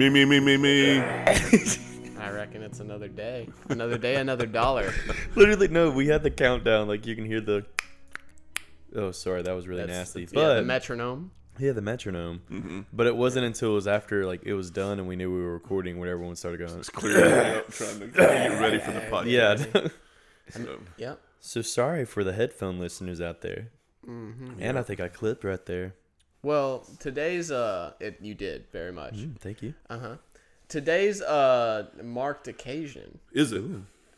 Me, me, me, me, me. I reckon it's another day. Another day, another dollar. Literally, no. We had the countdown. Like you can hear the. Oh, sorry, that was really That's nasty. the, but yeah, the metronome. yeah, the metronome. Mm-hmm. But it wasn't until it was after like it was done and we knew we were recording when everyone started going. Clearing it up, trying to get ready for the podcast. Yeah. So, Yep. so sorry for the headphone listeners out there. Mm-hmm. And I think I clipped right there. Well, today's uh, it you did very much. Mm, thank you. Uh huh. Today's uh marked occasion. is it?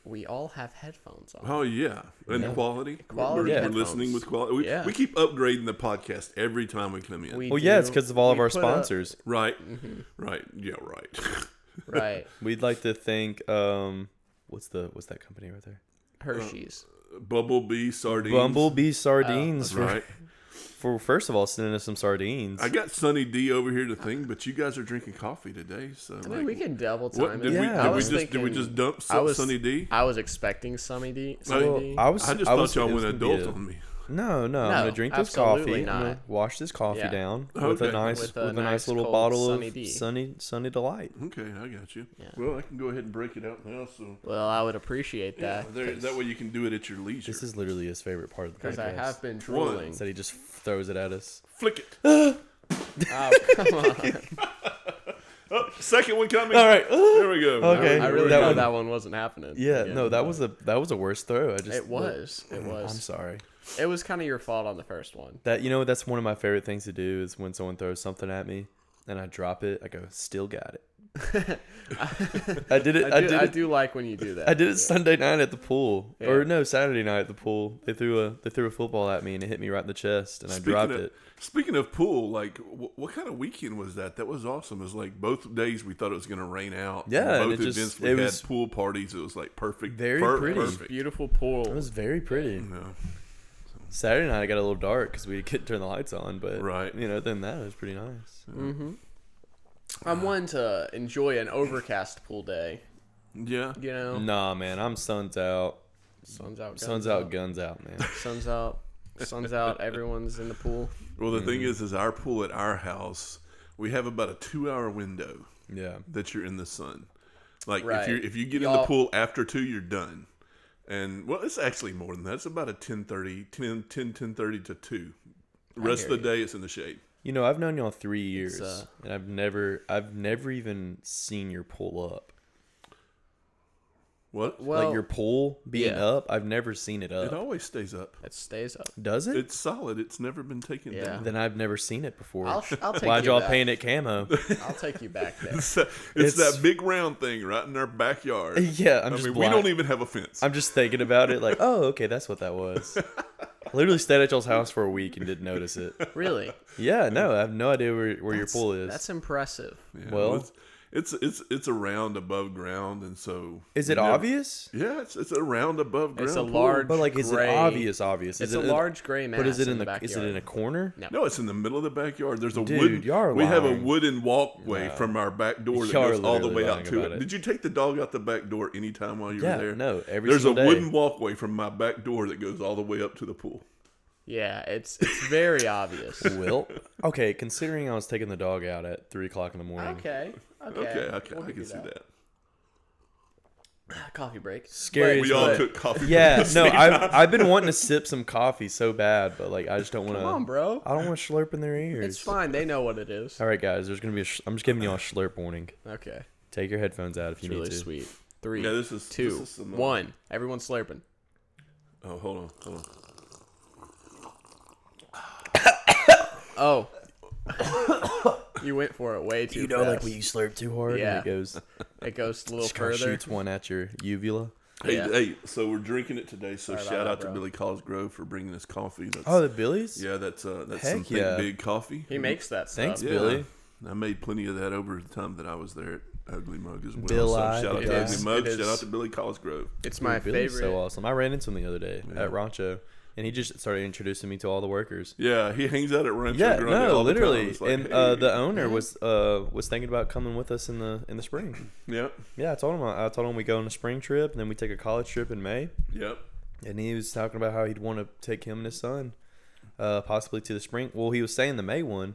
We all have headphones on. Oh yeah, and Yeah. quality. Quality We're, we're headphones. listening with quality. We, Yeah. we keep upgrading the podcast every time we come in. We Well, yeah, it's do- because of all of we our put a- sponsors. right, Mm-hmm. right, yeah, right. right. We'd like to thank um, what's the what's that company right there? Hershey's. Bumblebee sardines. Bumblebee sardines for, Right. for first of all sending us some sardines. I got Sunny D over here to think, but you guys are drinking coffee today, so I mean, like, we can double what time did it. we? Yeah. Did I we was just did we just dump I was Sunny D? I was expecting Sunny D. Sunny Well, D. I was. I just I thought y'all went adult a- on me. No, no, I'm No, gonna drink this absolutely coffee. I'm gonna not. wash this coffee Yeah. down with a nice With with a a, nice nice little bottle Sunny of D. sunny sunny delight. Okay, I got you. Yeah. Well, I can go ahead and break it out now, so well, I would appreciate yeah, that. there, that way you can do it at your leisure. This is literally his favorite part of the podcast. Because. I have been drooling. Said he just throws it at us. Flick it. Oh, come on. Oh, second one coming. All right. There we go. Okay. I really That thought one- that one wasn't happening. Yeah, again, no, that was a that was a worse throw. I just It was. It I'm was. sorry. It was kind of your fault on the first one. That you know that's one of my favorite things to do is when someone throws something at me and I drop it, I go, still got it. I did it. I I, do, did I it. do like when you do that. I did it Sunday night at the pool, Yeah. or no, Saturday night at the pool. They threw a they threw a football at me and it hit me right in the chest, and I dropped of, it. Speaking of pool, like wh- what kind of weekend was that? That was awesome. It was like both days we thought it was going to rain out. Yeah, and both it just- events we it had was pool parties. It was like perfect. very per- pretty. Perfect. Beautiful pool. It was very pretty. Yeah. Saturday night I got a little dark because we couldn't turn the lights on, but Right. you know, then that was pretty nice. Mm-hmm. I'm one to enjoy an overcast pool day. Yeah. You know, Nah, man, I'm suns out. sun's out, guns Suns out, guns out, man. sun's out, sun's out. Everyone's in the pool. Well, the thing Mm-hmm. is, is our pool at our house, we have about a two-hour window Yeah. that you're in the sun. Like if Right. you if you get in Y'all- the pool after two, you're done. And well, it's actually more than that. It's about a 10, 30, 10, 10, 10 30 to two. The rest of hear the day, it's in the shade. You know, I've known y'all three years, uh, and I've never, I've never even seen your pull up. What? Well, like your pool being yeah. up, I've never seen it up. it always stays up. it stays up. Does it? It's solid. It's never been taken Yeah. down. then I've never seen it before. I'll, sh- I'll take Why'd you y'all back. paint it camo? I'll take you back there. It's, that, It's- it's that big round thing right in our backyard. yeah, I'm I just. mean, we don't even have a fence. I'm just thinking about it, like, oh, okay, that's what that was. Literally stayed at y'all's house for a week and didn't notice it. Really? Yeah, no, I have no idea where, where your pool is. That's impressive. Yeah, well- it's, it's it's it's around above ground, and so Is it never- obvious? Yeah, it's it's around above ground. It's a pool. large- But like, is Gray. it obvious? Obvious? Is It's it a in- large gray mass. But is it in the, the? backyard. Is it in a corner? No. No, it's in the middle of the backyard. There's a Dude, wooden. y'all are we have a wooden walkway No. from our back door that Y'all are goes all the way out to it. it. Did you take the dog out the back door anytime while you Yeah, were there? no, every There's a day. wooden walkway from my back door that goes all the way up to the pool. Yeah, it's it's very obvious. Will. Okay, considering I was taking the dog out at three o'clock in the morning. Okay. Okay. Okay, okay, We'll I can see that. Coffee break. Scary But- We all fuck. took coffee. Yeah, at no, I've. I've been wanting to sip some coffee so bad, but like I just don't want to. Come on, bro. I don't want to slurp in their ears. It's fine. They know what it is. All right, guys. There's gonna be. A sh- I'm just giving y'all a slurp warning. Okay. Take your headphones out if It's you really need to. sweet. Three, Yeah, this is two, This is uh, one. Everyone's slurping. Oh, hold on, hold on. Oh. you went for it way too You know, fast. like when you slurp too hard, Yeah. and it goes. it goes a little Just further. shoots one at your uvula. Hey, Yeah. hey, so we're drinking it today. So Sorry about shout that, out to bro. Billy Cosgrove for bringing us coffee. That's, Oh, the Billy's. yeah, that's uh, that's Heck some Think yeah. big coffee. He makes that stuff. Thanks, Yeah. Billy. I made plenty of that over the time that I was there at Ugly Mug as well. Bill so I, shout out to is- Ugly Mug. Shout out to Billy Cosgrove. It's my Dude, Billy's favorite. so awesome. I ran into him the other day Yeah. at Rancho, and he just started introducing me to all the workers. Yeah, he hangs out at Rancho Yeah, Grande no, all the time. literally. It's like, and uh, the owner was uh was thinking about coming with us in the in the spring. Yep, Yeah, I told him I told him we go on a spring trip, and then we take a college trip in May. yep. And he was talking about how he'd want to take him and his son, uh, possibly to the spring. Well, he was saying the May one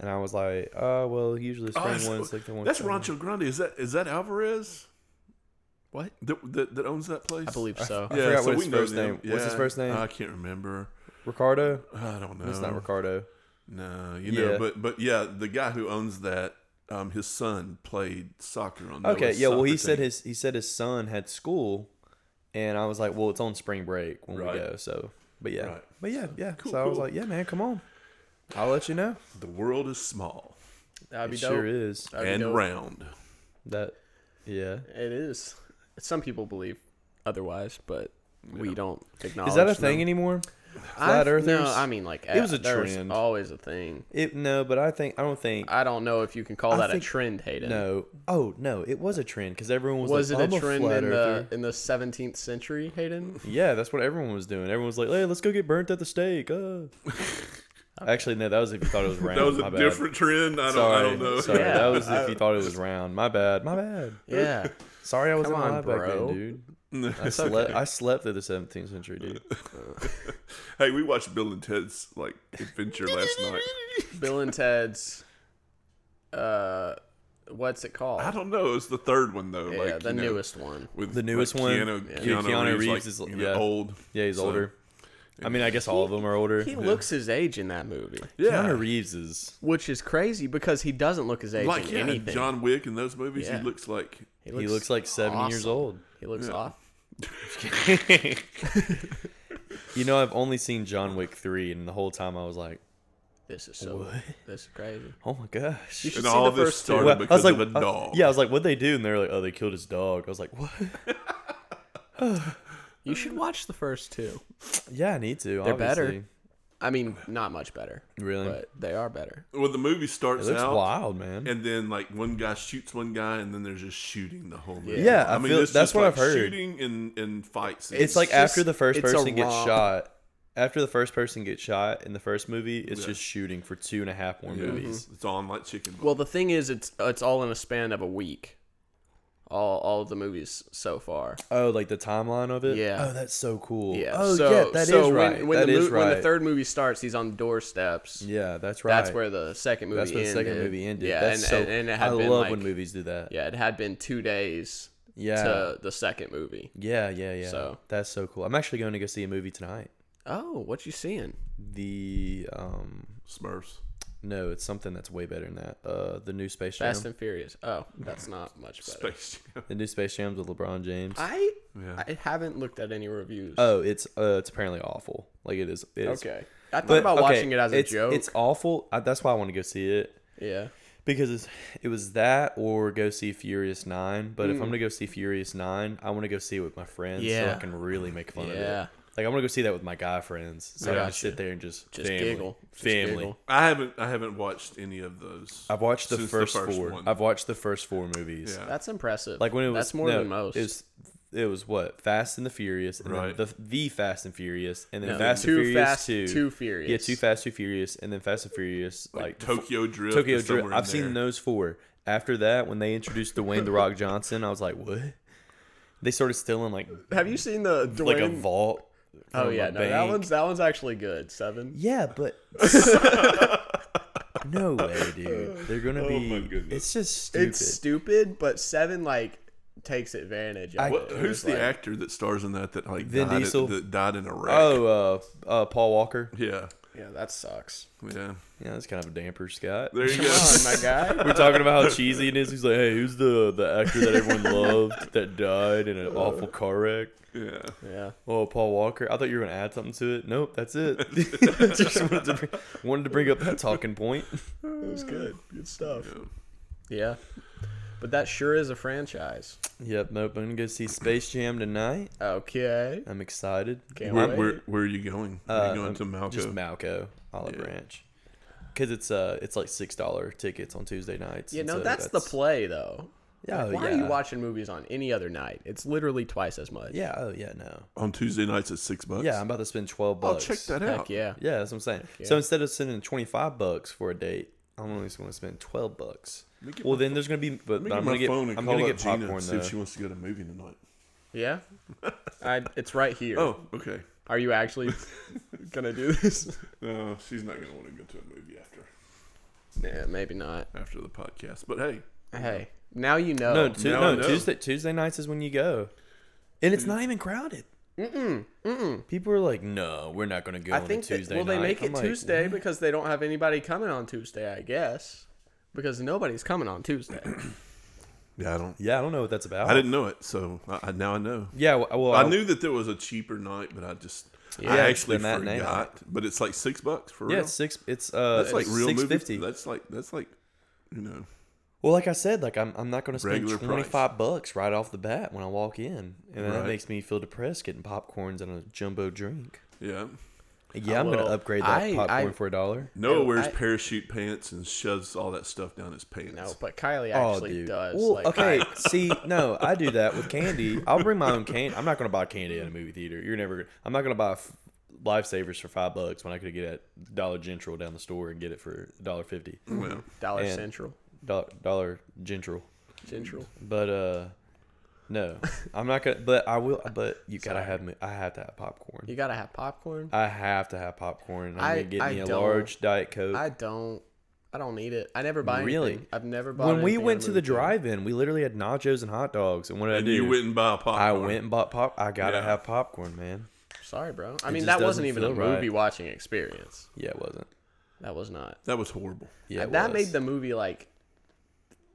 And I was like, oh well, usually the Oh, spring that's- one's like the one. That's. Rancho Grande. Is that is that Alvarez What? that that, that owns that place? I believe so. I forgot what his first them. name- what's his first name? I can't remember. Ricardo. I don't know. It's not Ricardo. No, you Yeah. know, but but yeah, the guy who owns that, um, his son played soccer on. Okay, yeah. Well, he soccer said his he said his son had school, and I was like, well, it's on spring break when Right. we go. So, but yeah, Right. but yeah, yeah. Cool, so I was like, yeah, man, come on. I'll let you know. the world is small That'd be It dope. sure is. That'd and round. That, yeah. It is. Some people believe otherwise, but we don't acknowledge. Is that a them. thing anymore? I- Flat Earthers? No, I mean like It was a there's trend. Always a thing. It no, but I think I don't think I don't know if you can call I that think- a trend, Hayden. no. Oh no, it was a trend because everyone was, Was like, it I'm a trend flat in the in the 17th century, Hayden? Yeah, that's what everyone was doing. Everyone was like, "Hey, let's go get burnt at the stake." Uh. Actually, no, that was if you thought it was round. That was my a bad. different trend. I don't. Sorry, I don't know. sorry. Yeah, that was if you thought it was round. My bad. My bad. Yeah. Sorry, I wasn't Come on, alive back bro. then, dude. I slept. okay. I slept through the 17th century, dude. hey, we watched Bill and Ted's like adventure last night. Bill and Ted's. Uh, what's it called? I don't know. It's the third one though. yeah, like the you know, newest one. with The newest like, one? Keanu, Yeah. Keanu, Keanu Reeves, Reeves like, is- you know, yeah. old. Yeah, he's So- older. I mean, I guess all of them are older. He looks his age in that movie, Yeah, Keanu Reeves is. which is crazy because he doesn't look his age like in yeah, anything. John Wick in those movies. Yeah. He looks like He looks like 70 years old. He looks Yeah. off. You know, I've only seen John Wick 3, and the whole time I was like, This is so. What? This is crazy. oh my gosh. You should and see all the this first two. started Well, because of a uh, dog. yeah, I was like, what'd they do? And they're like, oh, they killed his dog. I was like, what? You should watch the first two. Yeah, I need to. They're better. Obviously. I mean, not much better, Really? but they are better. Well, the movie It starts looks out, wild, man. and then like one guy shoots one guy, and then they're just shooting the whole movie. Yeah, I feel- it's that's just what like I've heard. Shooting and and fights. it's, like just- after the first it's a person gets romp. shot. After the first person gets shot in the first movie, it's Yeah. just shooting for two and a half more Yeah, movies. Mm-hmm. It's on like chicken. Well, the thing is, it's it's all in a span of a week. All all of the movies so far. Oh, like the timeline of it. Yeah. Oh, that's so cool. Yeah. Oh, so, yeah. That is so right. When, when That the is mo- when the third movie starts, he's on doorsteps. Yeah, that's right. That's where the second movie That's where the second movie ended. Yeah, that's and, so. and, and it had I been love like, when movies do that. Yeah, it had been two days Yeah. to the second movie. Yeah, yeah, yeah. So- that's so cool. I'm actually going to go see a movie tonight. Oh, what you seeing? The um Smurfs. No, it's something that's way better than that. Uh, the new Space Jam. Fast and Furious. Oh, that's not much better. Space Jam. the new Space Jams with LeBron James. I Yeah. I haven't looked at any reviews. oh, it's uh, it's apparently awful. Like it is. It is okay. I thought But, about okay, watching it as a it's, joke. It's awful. I, that's why I want to go see it yeah. because it's, it was that or go see Furious Nine. But Mm. if I'm gonna go see Furious Nine, I want to go see it with my friends so Yeah. I can really make fun of it. Yeah. It. Like I want to go see that with my guy friends so I can Gotcha. sit there and just Just family, giggle. Just family. giggle. I haven't I haven't watched any of those. I've watched the since first, four. one. I've watched the first four movies. Yeah. That's impressive. Like when it was That's more no, than most. It was, it was what Fast and the Furious, and Right. then the the Fast and Furious, and then No, Fast Too and Furious Fast, two, Too Furious. Yeah, Too Fast, Too Furious, and then Fast and Furious like, like, Tokyo Drift. Tokyo is Drift. somewhere in I've seen those four. After that, when they introduced Dwayne the Rock Johnson, I was like, what? They started stealing like Have you seen the Dwayne? like a vault. Oh yeah, a no, that bank. one's that one's actually good. Seven. Yeah, but no way, dude. They're gonna Oh be. my goodness. It's just stupid. It's stupid, but seven like takes advantage. Of I- it. What, It who's was the like- actor that stars in that that like Vin died, Diesel? that died in a wreck? oh, uh, uh, Paul Walker. yeah, Yeah, that sucks. yeah. Yeah, that's kind of a damper, Scott. There you Come go. on, my guy. We're talking about how cheesy it is. He's like, "Hey, who's the the actor that everyone loved that died in an awful car wreck?" Yeah. Yeah. Oh, Paul Walker. I thought you were gonna add something to it. Nope, that's it. Just wanted to, bring, wanted to bring up that talking point. It was good. Good stuff. Yeah. Yeah. But that sure is a franchise. Yep, nope. I'm gonna go see Space Jam tonight. Okay. I'm excited. Can't Where, wait. where where are you going? Are Uh, you going to Malco? Just Malco, Olive Yeah. Branch. Cause it's uh it's like six dollar tickets on Tuesday nights. Yeah, and no, so that's, the play though. Yeah, Like, why yeah. are you watching movies on any other night? It's literally twice as much. Yeah, oh yeah, no. on Tuesday nights at six bucks. Yeah, I'm about to spend twelve bucks. I'll check that Heck out. yeah. Yeah, that's what I'm saying. yeah. So instead of spending 25 bucks for a date, I'm only going to spend 12 bucks. Let me get Well, my then there's going to be, but Let me I'm going my to get, phone and I'm call going to up get Gina popcorn and see though. if she wants to go to a movie tonight. Yeah? I, it's right here. Oh, okay. Are you actually gonna do this? No, she's not gonna want to go to a movie after. Yeah, maybe not. after the podcast. But hey, Hey, now you know. No, tu- now I no know. Tuesday Tuesday nights is when you go, and it's not even crowded. Mm-mm, mm-mm. People are like, "No, we're not going to go I on think a that, Tuesday well, they night." make it I'm like, Tuesday "What?" because they don't have anybody coming on Tuesday, I guess. Because nobody's coming on Tuesday. yeah, I don't. Yeah, I don't know what that's about. I didn't know it, so I, I, now I know. Yeah, well, well I knew that there was a cheaper night, but I just Yeah, I it's actually the matinee forgot. But it's like six bucks for Yeah, real. it's six. It's uh, that's like real six movie. fifty. That's like that's like you know. Well, like I said, like I'm, I'm not going to spend Regular twenty five bucks right off the bat when I walk in, and then that Right. makes me feel depressed getting popcorns and a jumbo drink. Yeah. Yeah, I'm going well, to upgrade that I- popcorn I- for a dollar. Noah wears I- parachute pants and shoves all that stuff down his pants. no, but Kylie Oh, actually dude. does. Well, like, okay. I- see, no, I do that with candy. I'll bring my own candy. I'm not going to buy candy at a movie theater. You're never. gonna- I'm not going to buy f- lifesavers for five bucks when I could get it at Dollar General down the store and get it for dollar fifty. Well, Dollar and- Central. Dollar, Dollar General. Central. But uh, no, I'm not gonna. But I will. But you gotta Sorry. have me. I have to have popcorn. You gotta have popcorn. I have to have popcorn. I'm I- gonna get I me a don't. large diet coke. I don't. I don't need it. I never buy Really? anything. I've never bought. when we anything went to the movie theater. drive-in, we literally had nachos and hot dogs. And what did I and do? you went and buy a popcorn. I went and bought pop. I gotta Yeah. have popcorn, man. Sorry, bro. I It mean, just that doesn't wasn't even a feel right. movie watching experience. Yeah, it wasn't. That was not. That was horrible. Yeah, it that was. made the movie like,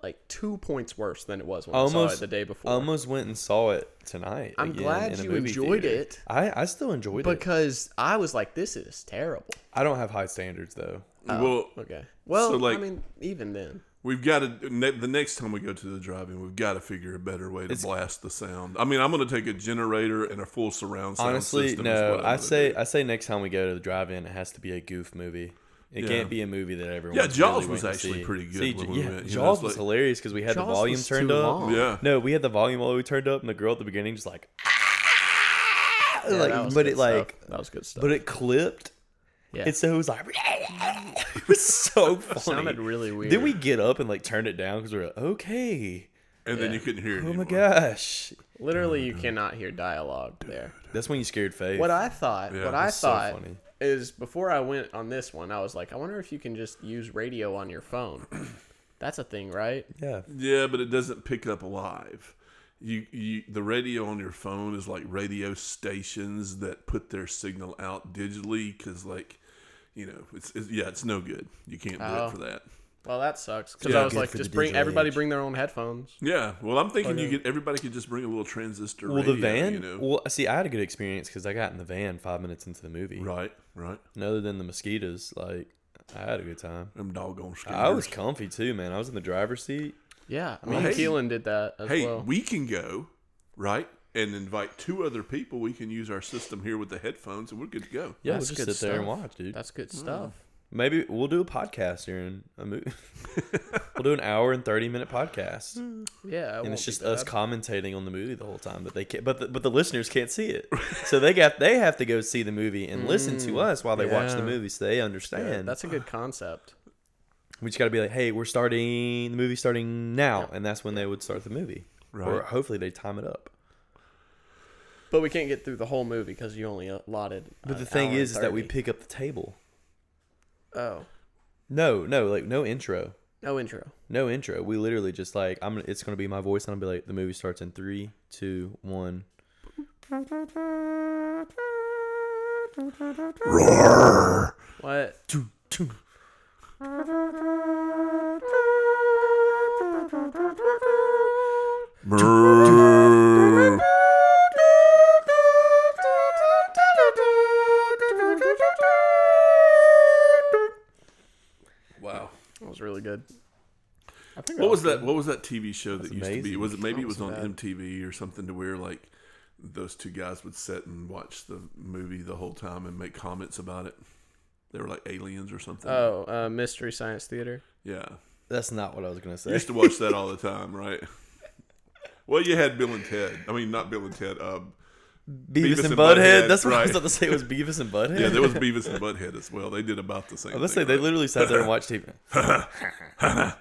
like two points worse than it was when I saw almost it the day before. Almost went and saw it tonight. I'm again glad in a you movie enjoyed theater. it. I I still enjoyed it. because I was like, this is terrible. I don't have high standards though. Oh, well, okay. Well, so, like- I mean, even then, we've got to ne- the next time we go to the drive-in, we've got to figure a better way to It's- blast the sound. I mean, I'm going to take a generator and a full surround sound Honestly, system. is no. I'm I gonna say do. I say next time we go to the drive-in, it has to be a goof movie. It Yeah. can't be a movie that everyone. Yeah, Jaws was actually pretty good when yeah, went, you know, Jaws was like- hilarious because we had Jaws the volume was turned too up. long. Yeah. No, we had the volume all the way turned up, and the girl at the beginning just like, ah! Yeah, like, that was but good it like, that was good stuff. but it clipped, yeah, and so it was like, it was so funny. sounded really weird. Then we get up and like turned it down because we are like, okay. and then you couldn't hear it Oh my gosh, literally you cannot hear dialogue there. that's when you scared Faith. What I thought, Yeah, what I that's so thought funny. Is before I went on this one, I was like, I wonder if you can just use radio on your phone. That's a thing, right? yeah, Yeah, but it doesn't pick up live. You, you, the radio on your phone is like radio stations that put their signal out digitally because, like, you know, it's, it's yeah, it's no good. You can't do Oh. it for that. Well, that sucks because Yeah. I was like, just bring everybody age. bring their own headphones. Yeah, well, I'm thinking you Okay. get everybody could just bring a little transistor. Well, radio, the van. you know, Well, see, I had a good experience because I got in the van five minutes into the movie. right, right. And other than the mosquitoes, like I had a good time. Them doggone I was comfy too, man. I was in the driver's seat. Yeah, I Well, mean, hey. Keelan did that as Hey, well. we can go, right, and invite two other people. We can use our system here with the headphones, and we're good to go. Yeah, That's we'll just good sit there and watch, dude. That's good mm. stuff. Maybe we'll do a podcast during a movie. we'll do an hour and thirty minute podcast, mm, Yeah, and it's just us commentating on the movie the whole time. But they can't. But the, but the listeners can't see it, so they got they have to go see the movie and listen to mm, us while they watch the yeah. movie, so they understand. That's a good concept. we just got to be like, hey, we're starting the movie starting now, and that's when they would start the movie, or Right. hopefully they time it up. But we can't get through the whole movie because you only allotted. But an the thing hour is, is that we pick up the table. Oh, No, no, like no intro. no intro. No intro. We literally just like I'm. It's gonna be my voice, and I'll be like, the movie starts in three, two, one. Roar. What? Two, Wow. Was really good. I think What was that? What was that TV show that That's used to be? Was it maybe it was on wasn't MTV or something to where like those two guys would sit and watch the movie the whole time and make comments about it. They were like aliens or something. Oh, uh, Mystery Science Theater. yeah. That's not what I was gonna I say. used to watch that all the time, right? Well, you had Bill and Ted. I mean, not Bill and Ted. Uh, Beavis, Beavis and and Butthead. Butthead, That's what I was right. about to say. It was Beavis and Butthead? yeah, there was Beavis and Butthead as well. They did about the same. I was thing, say they right? literally sat there and watched TV.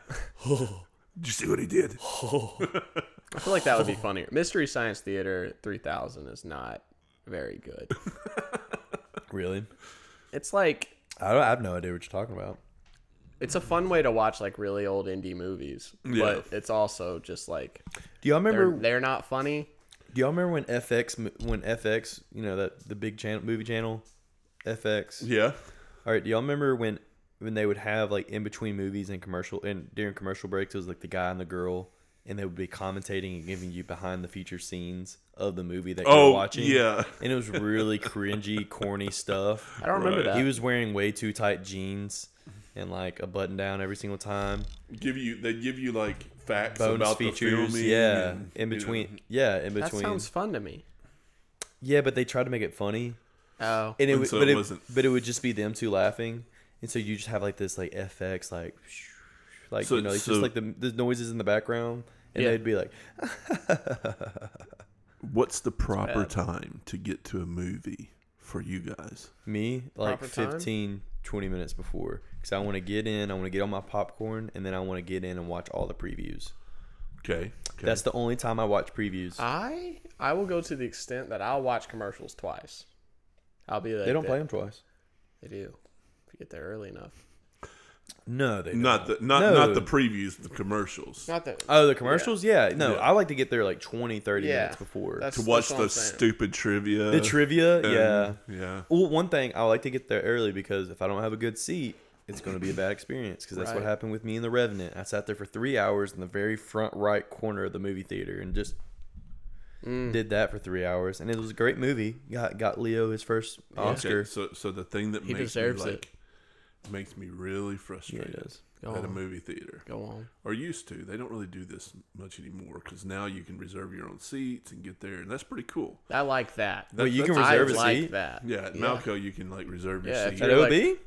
Did you see what he did? I feel like that would be funnier. Mystery Science Theater 3000 is not very good. really? It's like I, don't, I have no idea what you're talking about. it's a fun way to watch like really old indie movies, Yeah. but it's also just like Do y'all they're remember? they're not funny. Do y'all remember when FX when FX you know that the big channel movie channel, FX. Yeah. All right. Do y'all remember when when they would have like in between movies and commercial and during commercial breaks it was like the guy and the girl and they would be commentating and giving you behind the feature scenes of the movie that you're Oh, watching. yeah. And it was really cringy, corny stuff. I don't remember Right. that. He was wearing way too tight jeans and like a button down every single time. Give you they give you like facts Bonus about the features, filming. yeah. and, in you know, between, yeah, in between. that sounds fun to me. Yeah, but they tried to make it funny, Oh, and it And would, so but it it, wasn't. but it would just be them two laughing, and so you just have like this like FX like, like So- you know, it's so- just like the the noises in the background, and Yeah. they'd be like, What's the proper time to get to a movie for you guys? me like Proper time? 15, 20 minutes before, because I want to get in, I want to get on my popcorn, and then I want to get in and watch all the previews. Okay. okay. That's the only time I watch previews. I I will go to the extent that I'll watch commercials twice. I'll be like, they don't play them twice. They do. If you get there early enough. No, they not the don't. not No. not the previews, the commercials. Not that. Oh, the commercials? Yeah. No, Yeah. I like to get there like 20, 30 Yeah. minutes before. That's- to watch the stupid trivia. the trivia, and- yeah. Yeah. Well, one thing I like to get there early because if I don't have a good seat, it's going to be a bad experience. Because that's what happened with me in The Revenant. I sat there for three hours in the very front right corner of the movie theater and just Mm. did that for three hours, and it was a great movie. Got got Leo his first Oscar. Okay, so so the thing that He makes deserves me it. makes me really Yeah, frustrated it does. Go at a movie theater Go on. or used to. They don't really do this much anymore because now you can reserve your own seats and get there, and that's pretty cool. I like that. That- Well, you can reserve a like seat? that. Yeah, at Malco you can like reserve your Yeah, if seat. At You're OB, like-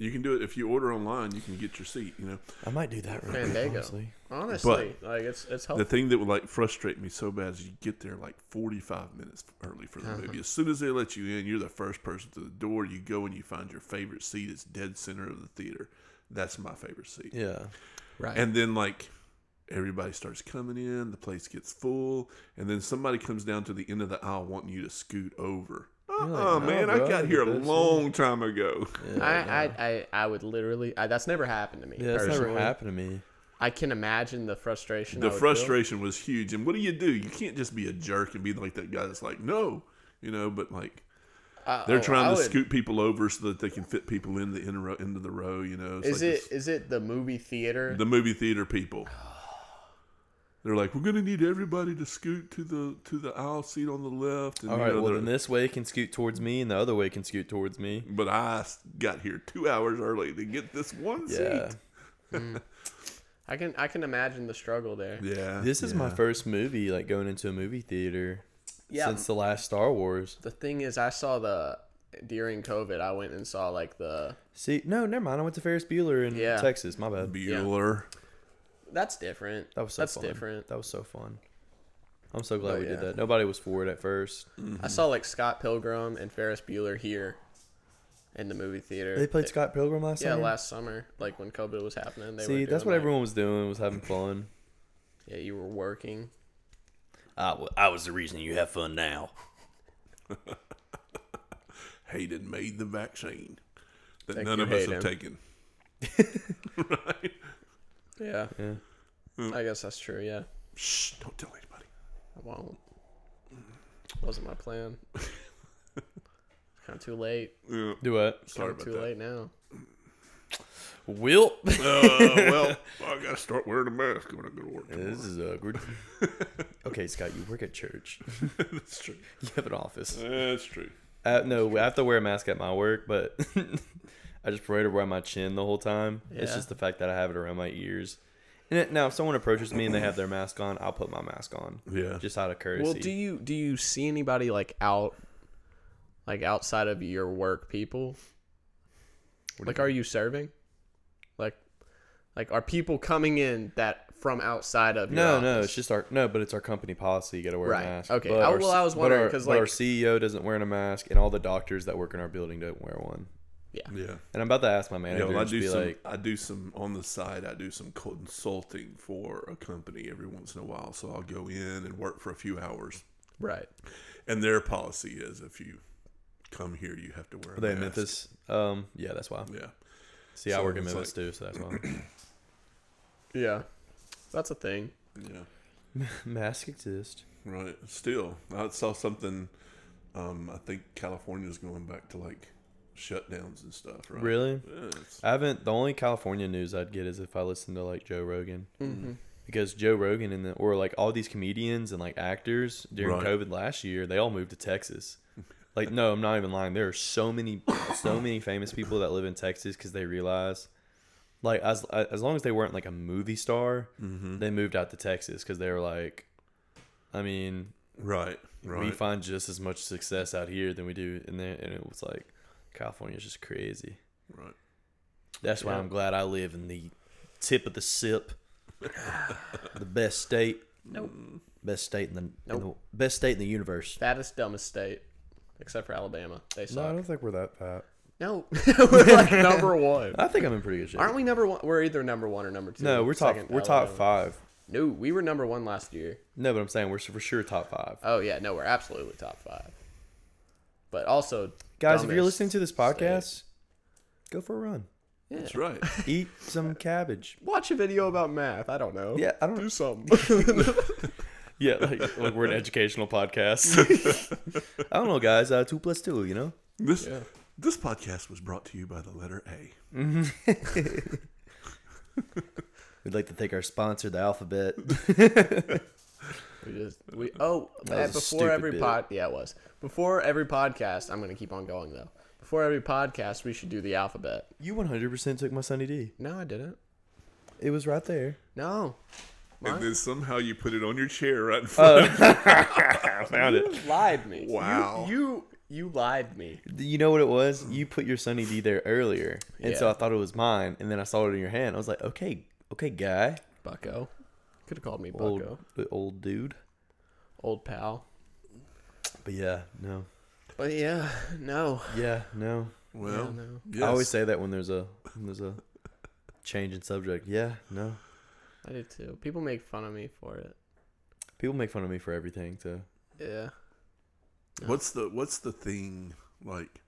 You can do it if you order online. You can get your seat. You know, I might do that. Right now, Fandango. honestly. Honestly, like it's it's the thing that would like frustrate me so bad is you get there like 45 minutes early for the Uh-huh. movie. As soon as they let you in, you're the first person to the door. You go and you find your favorite seat. It's dead center of the theater. That's my favorite seat. Yeah. right. And then like everybody starts coming in, the place gets full, and then somebody comes down to the end of the aisle wanting you to scoot over. Like, Oh "No, man, bro, I I got here a that long time ago. yeah I, no. I, I, I would literally. I, that's never happened to me. yeah, that's never happened to me. I can imagine the frustration. I The would feel. frustration was huge. And what do you do? You can't just be a jerk and be like that guy that's like, no, you know, but like Uh, they're oh, trying I to would- scoot people over so that they can fit people in the in row, into the row. You know, It's Is like it this- is it the movie theater? the movie theater people? They're like, we're gonna need everybody to scoot to the to the aisle seat on the left. And, All you know, well they're- then this way can scoot towards me, and the other way can scoot towards me. but I got here two hours early to get this one Yeah. seat. Hmm. I can I can imagine the struggle there. Yeah, This is my first movie like going into a movie theater Yeah. since the last Star Wars. The thing is, I saw the during COVID. I went and saw like the. See, no, never mind. I went to Ferris Bueller in Yeah. Texas. My bad. Bueller. That's different. That was so That's fun. different. That was so fun. I'm so glad But we did that. Nobody was for it at first. I saw like Scott Pilgrim and Ferris Bueller here, in the movie theater. They played Scott Pilgrim last Yeah, summer. last summer, like when COVID was happening. They See, were that's what like- everyone was doing was having fun. Yeah, you were working. I, w- I was the reason you have fun now. Hayden made the vaccine that Thank none of us Hayden. have taken. right? Yeah, Yeah. I guess that's true. Yeah, Shh! Don't tell anybody. I won't. Wasn't my plan. kind of too late. Yeah. Do what? Sorry Kinda about too that. late now. Will. Uh, well, I gotta start wearing a mask when I go to work. tomorrow. this is awkward. okay, Scott, you work at church. That's true. You have an office. That's true. Uh, no, I have to wear a mask at my work, but I just wear it around my chin the whole time. It's just the fact that I have it around my ears. And it, now, if someone approaches me and they have their mask on, I'll put my mask on, Yeah. just out of courtesy. Well, do you do you see anybody like out, like outside of your work people? Like, are you serving? Like, like are people coming in that from outside of? Your no, no, it's just our no, but it's our company policy. You got to wear Right. a mask. Okay. But I- our well, I was wondering 'cause, but our CEO doesn't wear a mask, and all the doctors that work in our building don't wear one. Yeah. Yeah. And I'm about to ask my Yeah, well, I do be some. like, I do some on the side. I do some consulting for a company every once in a while. So I'll go in and work for a few hours. right. And their policy is if you come here, you have to wear. A are they in mask. Memphis? Um, yeah, that's why. Yeah. See, I So work in it's Memphis like- too, so that's why. Yeah, that's a thing. Yeah. Mask exist. Right. Still, I saw something. Um, I think California is going back to like shutdowns and stuff. Right. Really? Yeah, I haven't. The only California news I'd get is if I listen to like Joe Rogan, Mm-hmm. because Joe Rogan and the or like all these comedians and like actors during Right. COVID last year, they all moved to Texas. Like, no, I'm not even lying. There are so many, so many famous people that live in Texas because they realize, like, as as long as they weren't like a movie star, Mm-hmm. they moved out to Texas because they were like, I mean, Right. Right. we find just as much success out here than we do in there, and it was like, California's just crazy. right. That's why Yeah. I'm glad I live in the tip of the sip, the best state, Nope. best state in the, in the best state in the universe. Fattest, dumbest state, except for Alabama. They suck. No, I don't think we're that fat. No, we're like number one. I think I'm in pretty good shape. Aren't we number one? We're either number one or number two. No, we're top. Second, We're top five. No, we were number one last year. No, but I'm saying we're for sure top five. Oh yeah, no, we're absolutely top five. But also, Guys, if you're listening to this podcast, go for a run. yeah. That's right. Eat some cabbage. watch a video about math. I don't know. Yeah, I don't. do something. Yeah, like, like we're an educational podcast. I don't know, guys. Uh, two plus two, you know. This yeah. this podcast was brought to you by the letter A. We'd like to thank our sponsor, the Alphabet. We just we oh That uh, was before stupid every bit. pod yeah it was before every podcast. I'm gonna keep on going though. Before every podcast, we should do the alphabet. You 100% took my Sunny D. No, I didn't. It was right there. No. And then somehow you put it on your chair right in front. Of me. I found You it. lied me. Wow. You you, lied me. You know what it was? You put your Sunny D there earlier, and so I thought it was mine, and then I saw it in your hand. I was like, okay, okay, guy, Bucko. Could have called me Bucko. old, old dude. Old pal. But yeah, no, But yeah, no. yeah, no. well, Yeah, no. yes. I always say that when there's a when there's a change in subject. Yeah, no. I do too. People make fun of me for it. People make fun of me for everything too. Yeah. What's the what's the thing like?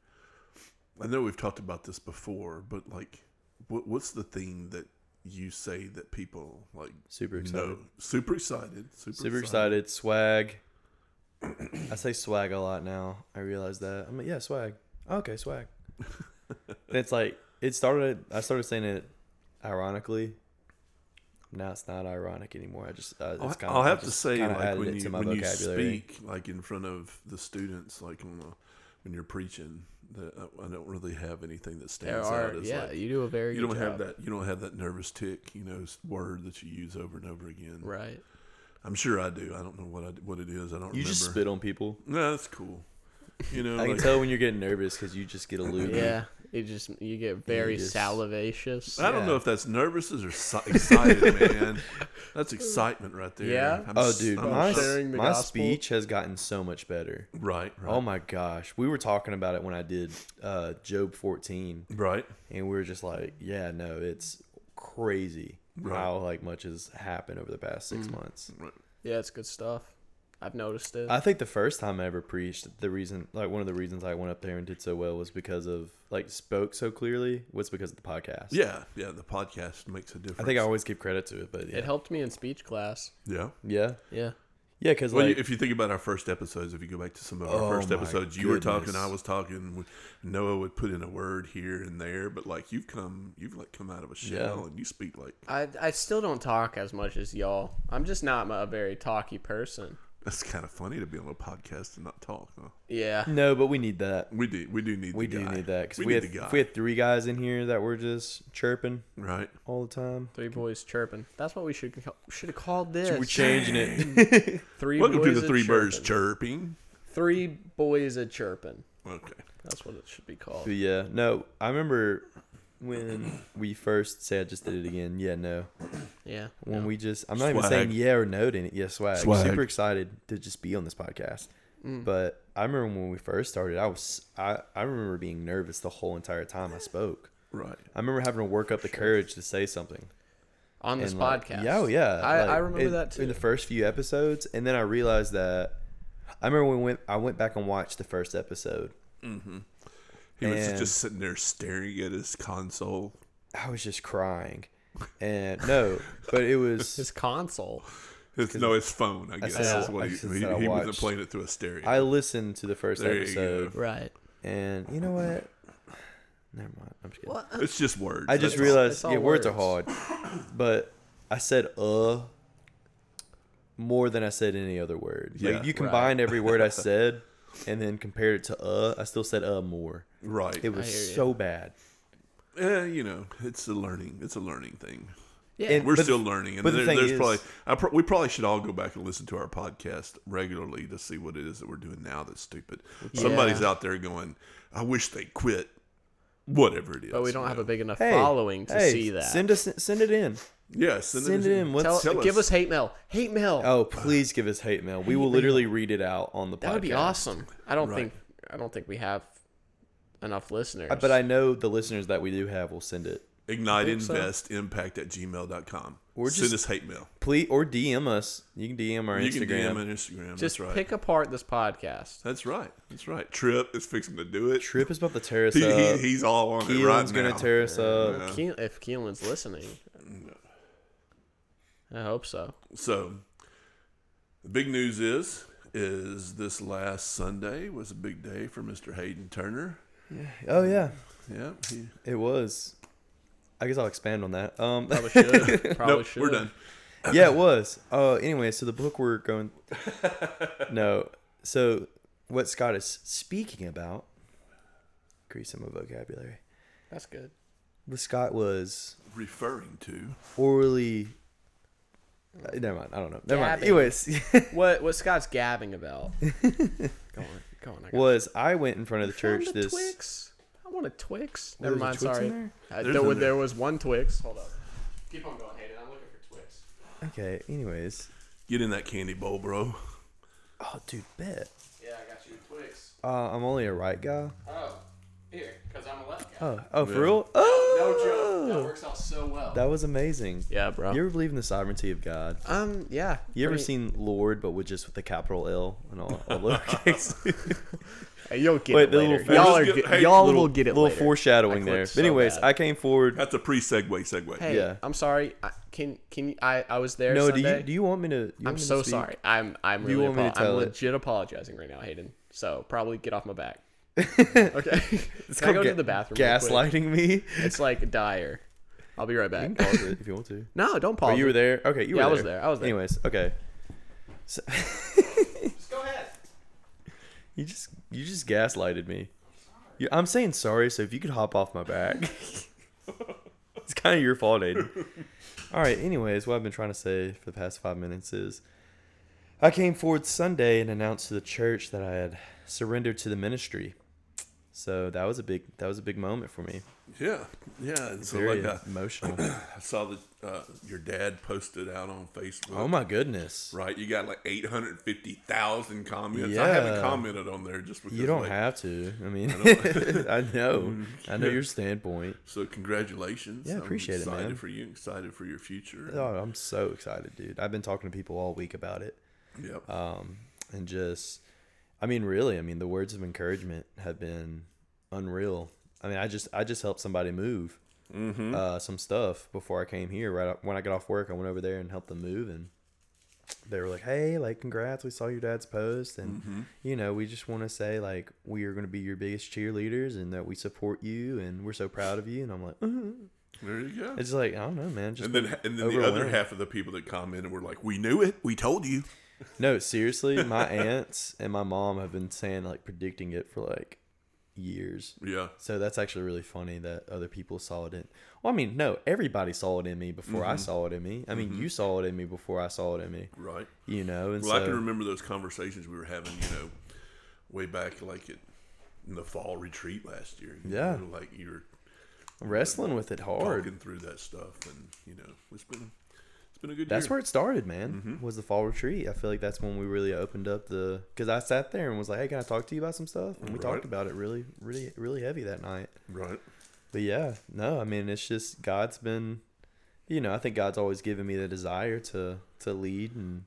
I know we've talked about this before, but like, what what's the thing that you say that people like Super excited. know? Super excited. Super, Super excited. Swag. I say swag a lot now. I realize that. I'm like, yeah, swag. Okay, swag. it's like it started. I started saying it ironically. Now it's not ironic anymore. I just uh, I'll, it's kind I'll of have to say, like when you when you speak, like in front of the students, like on the, when you're preaching, I, uh, I don't really have anything that stands are out as yeah, like you do a very you don't have job. that you don't have that nervous tick, you know, word that you use over and over again. Right. I'm sure I do. I don't know what I, what it is. I don't You remember. just spit on people. No, that's cool. You know, I can tell when you're getting nervous because you just get a loop. Yeah. You just you get very just- salivacious. I don't yeah. know if that's nervous or si- excited, man. That's excitement right there. Yeah? I'm Oh, dude, I'm my, sharing the my gospel. speech has gotten so much better. right, right, Oh my gosh, we were talking about it when I did uh, Job 14, right. and we were just like, yeah, no, it's crazy Right. how like much has happened over the past six Mm. months. Yeah, it's good stuff. I've noticed it. I think the first time I ever preached, the reason, like one of the reasons I went up there and did so well was because of like spoke so clearly was because of the podcast. Yeah, yeah. The podcast makes a difference. I think I always give credit to it, but yeah, It helped me in speech class. Yeah. yeah, Yeah. yeah, because Well, like if you think about our first episodes, if you go back to some of our Oh first my episodes, you were talking. I was talking. Noah would put in a word here and there, but like you've come, you've like come out of a shell Yeah. and you speak like I I still don't talk as much as y'all. I'm just not a very talky person. That's kind of funny to be on a podcast and not talk. Huh? Yeah. no, but we need that. We do, we do need. That. We the do guy. need that because we, we, had the guy, if we had three guys in here that were just chirping right? all the time. Three boys chirping. That's what we should should have called this. We're changing it. Three Welcome to the a Three Birds chirping. Chirping. Three boys a chirping. Okay. That's what it should be called. But yeah, no, I remember when we first say I just did it again. Yeah, no. Yeah. When no. we just, I'm not even saying yeah or no to it. Yeah, swag. Swag. Super excited to just be on this podcast. Mm. But I remember when we first started, I was, I, I remember being nervous the whole entire time I spoke. Right. I remember having to work up the courage to say something. on this And, like, podcast. Yeah, oh, yeah. I, I remember in- that too. In the first few episodes, and then I realized that I remember when we went. I went back and watched the first episode. Mm-hmm. He was And- just sitting there staring at his console. I was just crying, and no, but it was His console. It's, no, his phone. I guess said- that's I what he, he, he wasn't playing it through a stereo. I listened to the first There you episode, Right. and you know what? Never mind. I'm just kidding. What? it's just words. I just That's realized, It's all yeah, words are hard, but I said uh more than I said any other word. Yeah. like you combined every word I said and then compared it to uh, I still said uh more. Right. It was hear you. so bad. Eh, you know, it's a learning. It's a learning thing. Yeah. And- We're But- still learning, and but the there, thing there's is- probably I pro- we probably should all go back and listen to our podcast regularly to see what it is that we're doing now that's stupid. Somebody's Yeah. out there going, "I wish they quit." Whatever it is, but we don't have know. a big enough Hey, following to hey, see that. Send us send it in. Yeah, send, Send it in. Let's Tell, tell give us. us hate mail. Hate mail. Oh, please give us hate mail. We will literally read it out on the podcast. that would be awesome. I don't Right. think I don't think we have enough listeners. But I know the listeners that we do have will send it. Ignite think so. Invest Impact at gmail.com. Or Send just- us hate mail. Please or DM us. You can DM our You Instagram. can DM on Instagram. just that's right. pick apart this podcast. That's right. That's right. Trip is fixing to do it. Trip is about to tear us He, he, up. he's all on it right Keelan's now. gonna tear us up. Yeah. Keel, if Keelan's listening, I hope so. So, the big news is is this last Sunday was a big day for Mr. Hayden Turner. Oh yeah, Yeah, he, it was. I guess I'll expand on that. Um, Probably should. Probably nope, should. we're done. yeah, it was. Uh, anyway, so the book we're going. no, so what Scott is speaking about. Increase my vocabulary. That's good. What Scott was Referring to orally. uh, never mind. I don't know. Never mind. Gabbing. Anyways, What what Scott's gabbing about? go on, go on. I got was I went in front of the Found church a this. Twix. I want a Twix. Never there's mind. Twix Sorry. there? Uh, there, in was, there. there was one Twix. Hold up. Keep on going, Hayden. I'm looking for Twix. Okay. Anyways. get in that candy bowl, bro. Oh, dude, bet. Yeah, I got you a Twix. Uh, I'm only a right guy. Oh, here, Oh, oh, for Yeah. real? No Oh, joke. That works out so well. That was amazing. yeah, bro. You ever believe in the sovereignty of God? um, yeah. You ever pretty- seen Lord, but with just with the capital L and all, all lowercase? Hey, you'll get Wait, it the later. little Y'all, are, Just get, get- hey, y'all little, will get it little later. foreshadowing I there. clicked But so anyways, bad. I came forward. That's a pre-segue segue. Hey, Yeah. I'm sorry. I, can can you, I I was there no, do Sunday. you do you want me to? you want I'm me to so speak? sorry. I'm I'm Do you really want me to apo- I'm tell it? legit apologizing right now, Hayden. So probably get off my back. Okay. It's Can I go called to the bathroom? real quick? Gaslighting me. It's like dire. I'll be right You can back. pause it if you want to. No, don't Oh, pause. you it. were there. Okay, you Yeah, were I was there. there. I was there. Anyways, okay. So, Just go ahead. you just you just gaslighted me. You, I'm saying sorry. So if you could hop off my back, it's kind of your fault, Aiden. All right. Anyways, what I've been trying to say for the past five minutes is, I came forward Sunday and announced to the church that I had surrendered to the ministry. So that was a big that was a big moment for me. Yeah, yeah. And so Very like emotional. I saw that uh, your dad posted out on Facebook. oh my goodness. Right, you got like eight hundred fifty thousand comments. Yeah. I haven't commented on there just because You don't like, have to. I mean, don't- I know. I know your standpoint. So congratulations. Yeah, appreciate it, I'm excited man. for you. Excited for your future. Oh, I'm so excited, dude. I've been talking to people all week about it. Yep. Um, and just, I mean, really, I mean, the words of encouragement have been unreal. I mean, I just, I just helped somebody move mm-hmm. uh, some stuff before I came here. Right up- when I got off work, I went over there and helped them move, and they were like, "Hey, like, congrats! We saw your dad's post, and Mm-hmm. you know, we just want to say like we are going to be your biggest cheerleaders, and that we support you, and we're so proud of you." And I'm like, "Mhm." There you go. it's like I don't know, man. Just and then, and then the other half of the people that commented were like, "We knew it. We told you." No, seriously, my aunts and my mom have been saying like predicting it for like years. Yeah. So that's actually really funny that other people saw it in. Well, I mean, no, everybody saw it in me before Mm-hmm. I saw it in me. I mean, you saw it in me before I saw it in me. Right. You know, and Well, I can remember those conversations we were having. You know, way back like it in the fall retreat last year. you Yeah. know, like you're wrestling with it hard. talking through that stuff, and you know, it's been been a good That's year. where it started, man. Mm-hmm. Was the fall retreat? I feel like that's when we really opened up the. Because I sat there and was like, "Hey, can I talk to you about some stuff?" And we Right. talked about it really, really, really heavy that night. right. But yeah, no, I mean it's just God's been, you know, I think God's always given me the desire to to lead and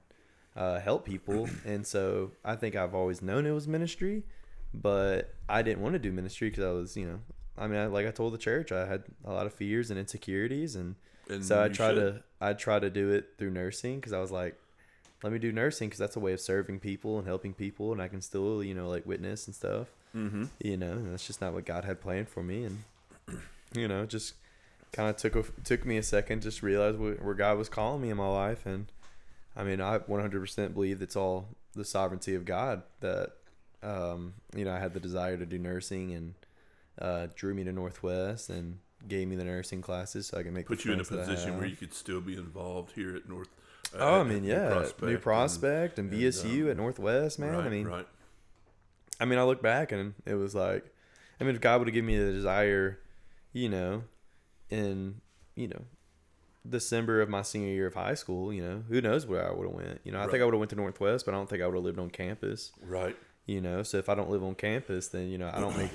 uh, help people, and so I think I've always known it was ministry, but I didn't want to do ministry because I was, you know, I mean, I, like I told the church, I had a lot of fears and insecurities, and And so I tried should. to I tried to do it through nursing because I was like, let me do nursing because that's a way of serving people and helping people, and I can still you know like witness and stuff. Mm-hmm. You know, that's just not what God had planned for me, and you know, just kind of took a, took me a second just realize where, where God was calling me in my life, and I mean, I 100% believe it's all the sovereignty of God that um, you know I had the desire to do nursing and uh, drew me to Northwest and gave me the nursing classes so I can make Put you in a friends that I position where you could still be involved here at North. uh, Oh, I mean, New yeah, New Prospect and, and, BSU um, at Northwest, man. right, I mean, right. I mean, I look back and it was like, I mean, if God would have given me the desire, you know, in you know, December of my senior year of high school, you know, who knows where I would have went. You know, I think I would have went to Northwest, but I don't think I would have lived on campus. Right. You know, so if I don't live on campus, then you know, I don't make.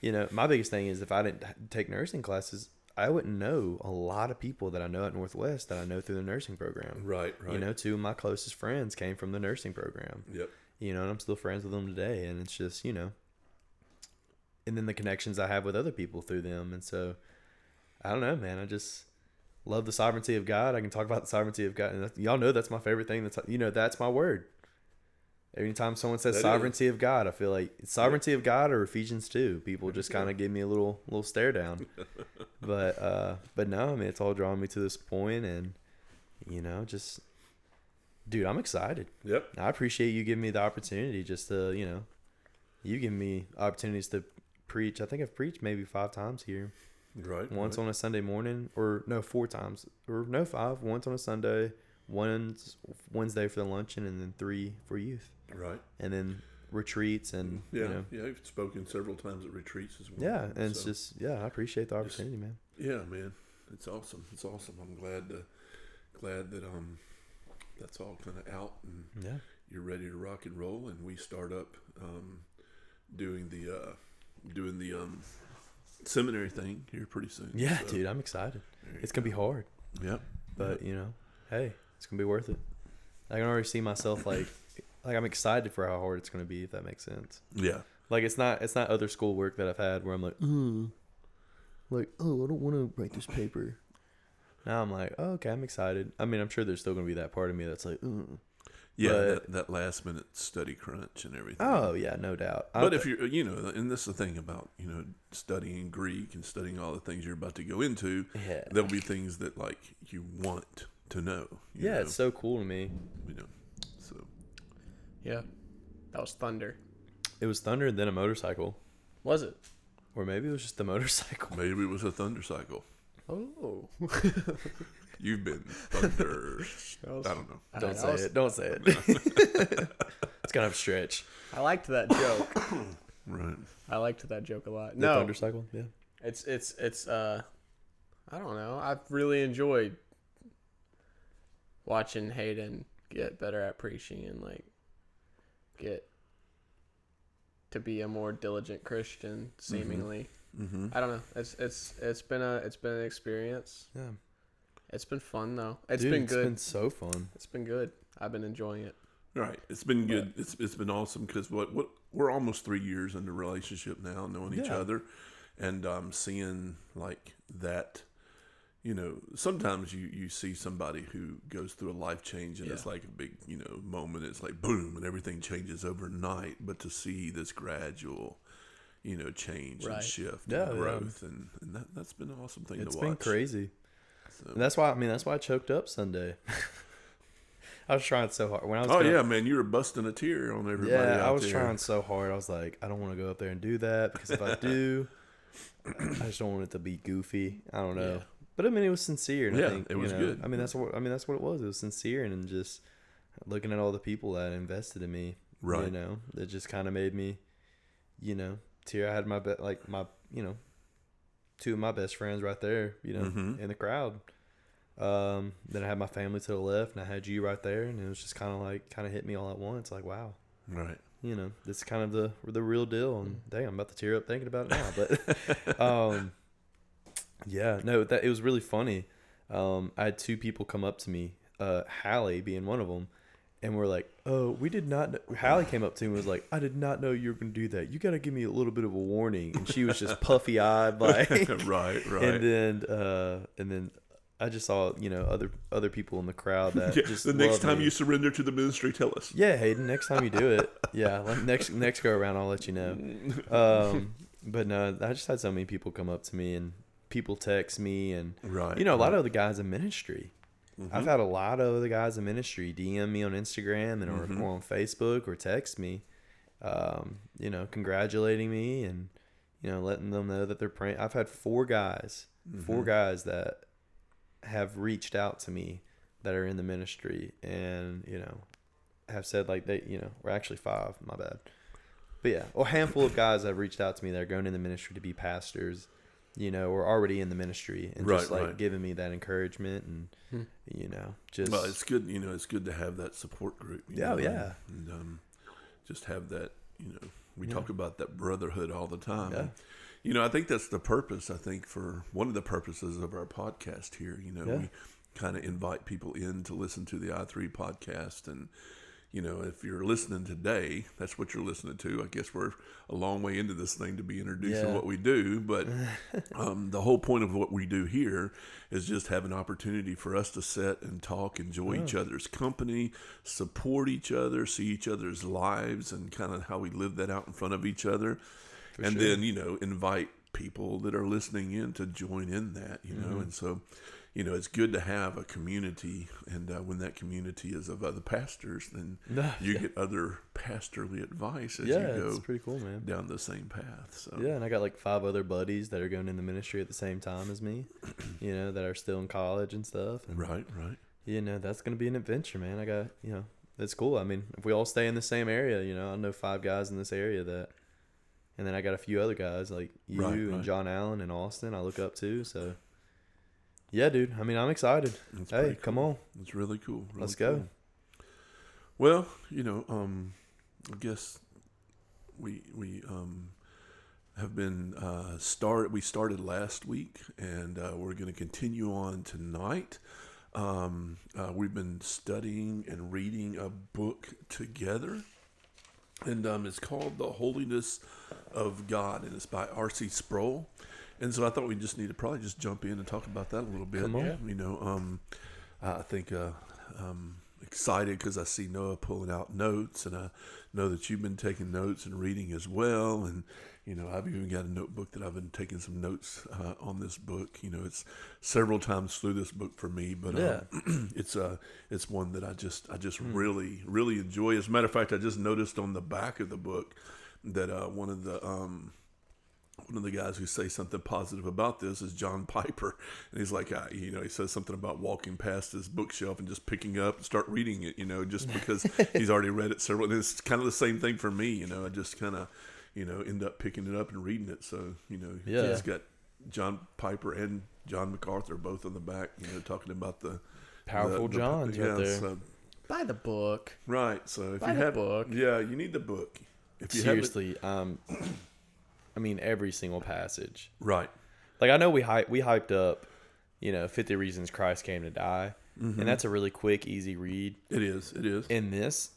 You know, my biggest thing is if I didn't take nursing classes, I wouldn't know a lot of people that I know at Northwest that I know through the nursing program. Right. Right. You know, two of my closest friends came from the nursing program Yep. you know, and I'm still friends with them today. And it's just, you know, and then the connections I have with other people through them. And so, I don't know, man. I just love the sovereignty of God. I can talk about the sovereignty of God. And y'all know that's my favorite thing. That's, you know, that's my word. Anytime someone says That is. sovereignty of God, I feel like sovereignty of God or Ephesians 2. People just kind of give me a little, little stare down. but, uh, but no, I mean, it's all drawing me to this point and, you know, just, dude, I'm excited. Yep. I appreciate you giving me the opportunity just to, you know, you give me opportunities to preach. I think I've preached maybe five times here. Right. Once right. on a Sunday morning, or no, four times, or no, five. Once on a Sunday, once Wednesday for the luncheon, and then three for youth, Right. and then retreats, and Yeah. you know, Yeah. I've spoken several times at retreats as well. yeah, and it's just yeah, I appreciate the opportunity, man. Yeah, man. It's awesome. It's awesome. I'm glad to glad that um that's all kind of out and Yeah, you're ready to rock and roll and we start up um doing the uh doing the um seminary thing here pretty soon. yeah, So, dude, I'm excited. It's gonna be hard, Yep. but you know, hey, it's gonna be worth it. I can already see myself like, like I'm excited for how hard it's gonna be, if that makes sense. Yeah. Like it's not it's not other school work that I've had where I'm like, mm, like oh I don't want to write this paper. Now I'm like, oh, okay, I'm excited. I mean, I'm sure there's still gonna be that part of me that's like, mm. Yeah, But- that, that last minute study crunch and everything. oh yeah, no doubt. But I- if you're, you know, and this is the thing about, you know, studying Greek and studying all the things you're about to go into, yeah, there'll be things that like you want to know. yeah, know, it's so cool to me. you know, Yeah. That was thunder. It was thunder and then a motorcycle, Was it? or maybe it was just the motorcycle. maybe it was a thunder cycle. Oh. You've been thunder. That I don't know. I- Don't say was- it. Don't say it. it's kind of a stretch. I liked that joke. Right. I liked that joke a lot. The No, thunder cycle. Yeah. it's it's it's uh, I don't know. I've really enjoyed watching Hayden get better at preaching and like get to be a more diligent Christian. Seemingly, Mm-hmm. I don't know. It's it's it's been a it's been an experience. Yeah. It's been fun though. It's Dude, been It's good. been so fun. It's been good. I've been enjoying it. Right. It's been good. It's it's been awesome because what what we're almost three years into relationship now, knowing each Yeah. other, and um, seeing like that. You know, sometimes you you see somebody who goes through a life change and it's like a big you know moment. It's like boom and everything changes overnight. But to see this gradual, you know, change Right. and shift Yeah, and yeah. growth and, and that that's been an awesome thing It's to been crazy. So- And that's why I mean that's why I choked up Sunday. I was trying so hard when I was. Oh gonna- yeah, man, you were busting a tear on everybody. yeah. I was there. trying so hard. I was like, I don't want to go up there and do that because if I do, I just don't want it to be goofy. I don't know. Yeah. But I mean, it was sincere. And Yeah, I think, it was you know, good. I mean, that's what I mean. That's what it was. It was sincere and just looking at all the people that invested in me. Right. You know, it just kind of made me, you know, tear. I had my be- like my you know, two of my best friends right there. You know, Mhm. in the crowd. Um, then I had my family to the left, and I had you right there, and it was just kind of like kind of hit me all at once. Like, wow, Right. you know, this is kind of the the real deal. And dang, I'm about to tear up thinking about it now. But um, yeah, no, that it was really funny. Um, I had two people come up to me, uh, Hallie being one of them, and we're like, "Oh, we did not." Know. Hallie came up to me and was like, "I did not know you were going to do that. You got to give me a little bit of a warning." And she was just puffy eyed, like, right, right. and then uh, and then I just saw you know other other people in the crowd that Yeah, just the next time me. you surrender to the ministry, tell us. Yeah, Hayden. Next time you do it, yeah. Like next next go around, I'll let you know. Um, but no, I just had so many people come up to me and people text me, and Right. you know a lot right. of the guys in ministry. Mm-hmm. I've had a lot of the guys in ministry DM me on Instagram and or, mm-hmm. or on Facebook or text me, um, you know, congratulating me and you know letting them know that they're praying. I've had four guys, four mm-hmm. guys that have reached out to me that are in the ministry and you know have said like they you know we're actually five my bad but yeah a handful of guys have reached out to me that are going in the ministry to be pastors you know or already in the ministry and just Right, like right. giving me that encouragement and you know just Well, it's good. You know, it's good to have that support group. you Yeah, know, yeah. And um, just have that. You know, we talk about that brotherhood all the time. Yeah. And, you know, I think that's the purpose. I think for one of the purposes of our podcast here. You know, Yeah. we kind of invite people in to listen to the I three podcast and. You know, if you're listening today, that's what you're listening to. I guess we're a long way into this thing to be introducing Yeah. what we do, but um, the whole point of what we do here is just have an opportunity for us to sit and talk, enjoy each other's company, support each other, see each other's lives, and kind of how we live that out in front of each other, and then you know invite people that are listening in to join in that. You know, and so. You know, it's good to have a community, and uh, when that community is of other pastors, then you get other pastorly advice as yeah you it's go pretty cool man down the same path. So yeah and i got like five other buddies that are going in the ministry at the same time as me you know that are still in college and stuff and right, right. you know that's gonna be an adventure man i got you know it's cool i mean if we all stay in the same area you know i know five guys in this area that and then i got a few other guys like you Right, and right. john allen and austin i look up to so yeah dude i mean i'm excited That's hey pretty come on It's really cool. really Let's go. cool. Well, you know, um, I guess we we um, have been uh, start. We started last week, and uh, we're going to continue on tonight. Um, uh, we've been studying and reading a book together, and um, it's called "The Holiness of God," and it's by R.C. Sproul. And so I thought we just need to probably just jump in and talk about that a little bit. Come on. You know, um, I think uh, um, excited because I see Noah pulling out notes, and I know that you've been taking notes and reading as well. And you know, I've even got a notebook that I've been taking some notes uh, on this book. You know, it's several times through this book for me, but Yeah. um, it's uh, it's one that I just I just really really enjoy. As a matter of fact, I just noticed on the back of the book that uh, one of the um, one of the guys who say something positive about this is John Piper, and he's like, uh, you know, he says something about walking past his bookshelf and just picking up and start reading it, you know, just because he's already read it several. And it's kind of the same thing for me, you know. I just kind of, you know, end up picking it up and reading it. So, you know, Yeah. he's got John Piper and John MacArthur both on the back, you know, talking about the Powerful Johns right there. So, Buy the book. right. So if Buy you the have book. yeah, you need the book. If you seriously um i mean every single passage right. like I know we hype we hyped up, you know, Fifty Reasons Christ Came to Die, Mm-hmm. and that's a really quick, easy read. It is. It is. In this,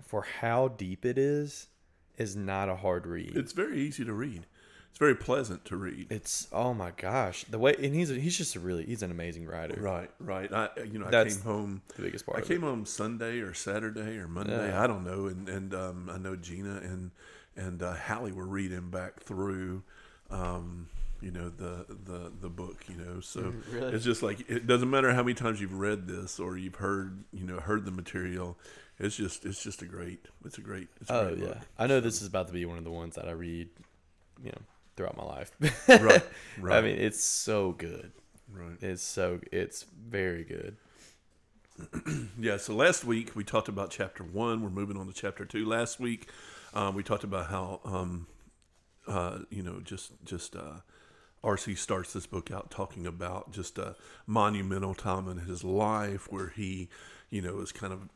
for how deep it is, is not a hard read. It's very easy to read. It's very pleasant to read. It's oh my gosh, the way and he's he's just a really he's an amazing writer. Right, right. I you know I came home. The biggest part. I came home Sunday or Saturday or Monday. Yeah. I don't know. And and um, I know Gina and and uh, Hallie were reading back through. Um, you know the the the book. You know, so Mm, Really? it's just like it doesn't matter how many times you've read this or you've heard you know heard the material. It's just it's just a great. It's a great. It's a Oh great yeah, book. I know this is about to be one of the ones that I read, you know, throughout my life. Right, right. I mean, it's so good. right. It's so it's very good. Yeah, so last week we talked about chapter one. We're moving on to chapter two. Last week um, we talked about how um, uh, you know just just uh, RC starts this book out talking about just a monumental time in his life where he you know is kind of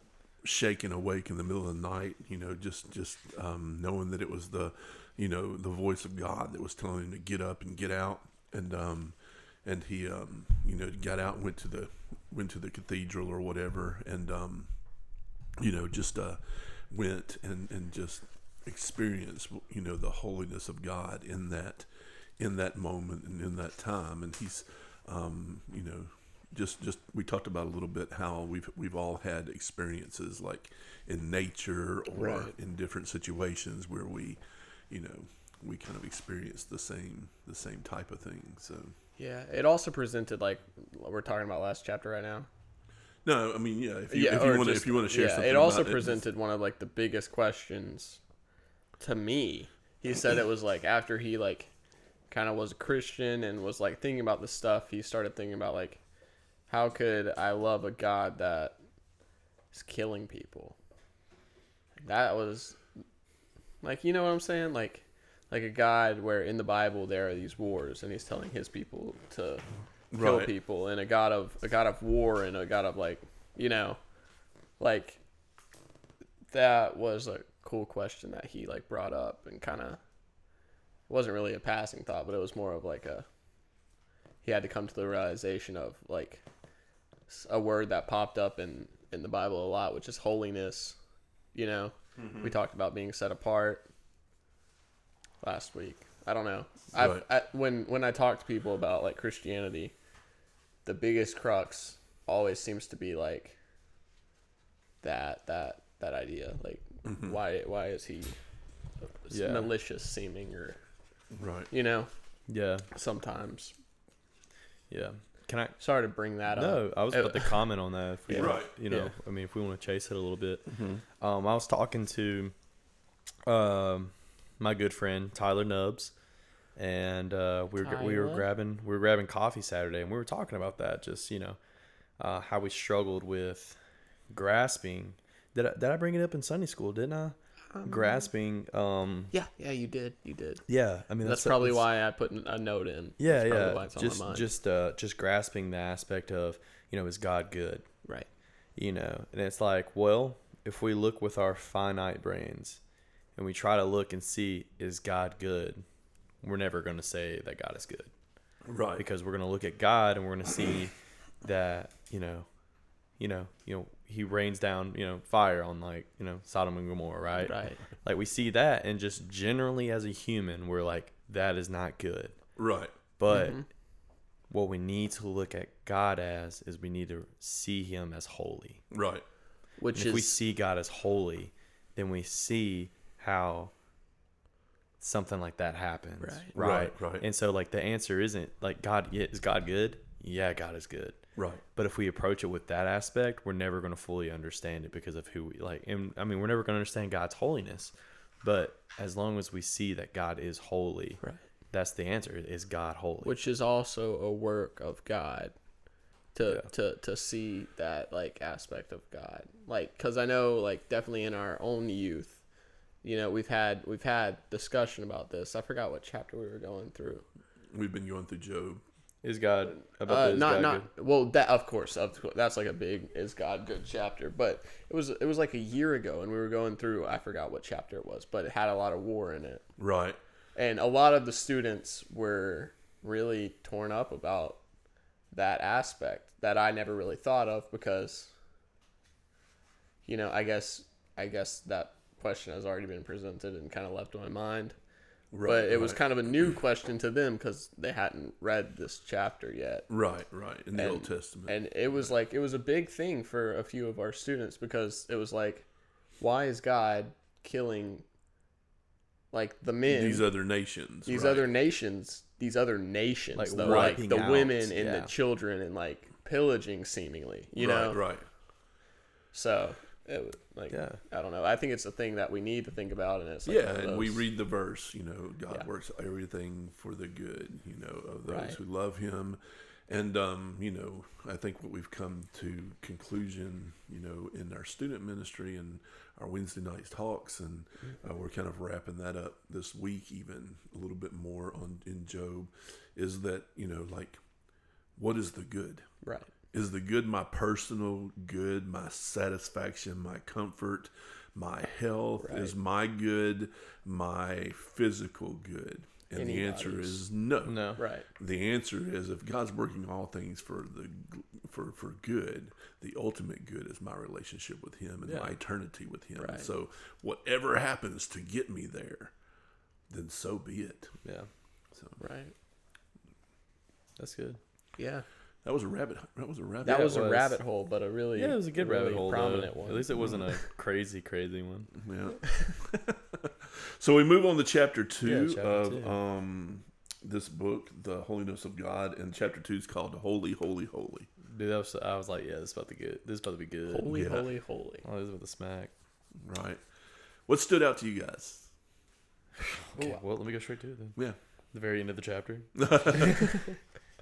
shaken awake in the middle of the night. You know, just just um, knowing that it was the you know the voice of God that was telling him to get up and get out and um, and he um, you know got out and went to the went to the cathedral or whatever and um, you know, just uh, went and and just experienced, you know, the holiness of God in that in that moment and in that time. And he's, um, you know, just just we talked about a little bit how we've we've all had experiences like in nature or Right. in different situations where we, you know, we kind of experience the same the same type of thing. So Yeah, it also presented like we're talking about last chapter right now. no, I mean, yeah, if you, yeah, if you want to if you want to share yeah, something, it also presented one of like the biggest questions to me. He said it was like after he like kind of was a Christian and was like thinking about this stuff, he started thinking about like how could I love a God that is killing people? That was like you know what I'm saying? Like like a God where in the Bible there are these wars and he's telling his people to kill Right. people and a god of a god of war and a god of like you know like that was a cool question that he like brought up and kind of wasn't really a passing thought but it was more of like a he had to come to the realization of like a word that popped up in in the bible a lot which is holiness you know mm-hmm. we talked about being set apart last week i don't know Right. I, when when i talk to people about like christianity the biggest crux always seems to be like that that that idea like mm-hmm. why why is he Yeah. malicious seeming or right. you know Yeah, sometimes yeah. Can I? sorry to bring that No, up No, I was about to comment on that. If we, Yeah. Right. You know, Yeah. I mean, if we want to chase it a little bit, Mm-hmm. um, I was talking to, um, my good friend Tyler Nubs, and uh, we were we were grabbing we were grabbing coffee Saturday, and we were talking about that. Just you know, uh, how we struggled with grasping. Did I, did I bring it up in Sunday school? Didn't I? Grasping. Um, yeah yeah you did you did yeah. I mean, that's, that's, probably that's- why i put a note in Yeah, That's probably yeah. why it's on Just my mind. just uh, just grasping the aspect of you know, is God good? right you know and it's like well if we look with our finite brains and we try to look and see is god good we're never going to say that god is good Right. because we're going to look at god and we're going to see that you know you know you know he rains down you know fire on like you know sodom and gomorrah right right like we see that and just generally as a human we're like that is not good Right. but Mm-hmm. what we need to look at god as is we need to see him as holy Right. which and is if we see God as holy, then we see how something like that happens. Right. Right. Right, right. And so like the answer isn't like God yeah, is God good? Yeah, God is good. Right. But if we approach it with that aspect, we're never going to fully understand it because of who we like. And I mean, we're never going to understand God's holiness. But as long as we see that God is holy, Right. that's the answer. Is God holy? which is also a work of God to Yeah. to to see that like aspect of God. Like cuz I know like definitely in our own youth, you know, we've had we've had discussion about this. I forgot what chapter we were going through. We've been going through Job. Is God about Uh, is not God not good? well that of course of course that's like a big is God good chapter, but it was it was like a year ago and we were going through I forgot what chapter it was, but it had a lot of war in it. Right. and a lot of the students were really torn up about that aspect that I never really thought of because you know I guess I guess that question has already been presented and kind of left in my mind Right. but it was right. kind of a new question to them because they hadn't read this chapter yet Right. Right. In the and, Old Testament. and it was like it was a big thing for a few of our students because it was like why is God killing like the men these other nations. these right. other nations, these other nations, Like though, like the out, women and yeah. the children, and like pillaging, seemingly, you right, know. Right. So, it, like, Yeah. I don't know. I think it's a thing that we need to think about, and it's like yeah, and we read the verse, you know, God Yeah. works everything for the good, you know, of those Right. who love him. And um, you know, I think what we've come to conclusion, you know, in our student ministry and our Wednesday night talks, and uh, we're kind of wrapping that up this week, even a little bit more on in Job, is that you know, like, what is the good? right, Is the good my personal good, my satisfaction, my comfort, my health? Right. Is my good my physical good? And the answer is no. No. Right. The answer is if God's working all things for the for for good, the ultimate good is my relationship with Him and Yeah. my eternity with Him. Right. So whatever happens to get me there, then so be it. Yeah. So Right. That's good. Yeah. That was a rabbit. That was a rabbit. That Yeah, it was a rabbit hole, but a really Yeah, it was a good really rabbit hole. prominent though. one. At least it wasn't a crazy, crazy one. Yeah. so we move on to chapter two Yeah, chapter of two. um this book, The Holiness of God, and chapter two is called Holy, Holy, Holy. Dude, that was, I was like, yeah, this is about to get. This is about to be good. holy, Yeah. holy, holy. Oh, this is about to smack. Right. What stood out to you guys? Okay, well, let me go straight to it then. Yeah. The very end of the chapter.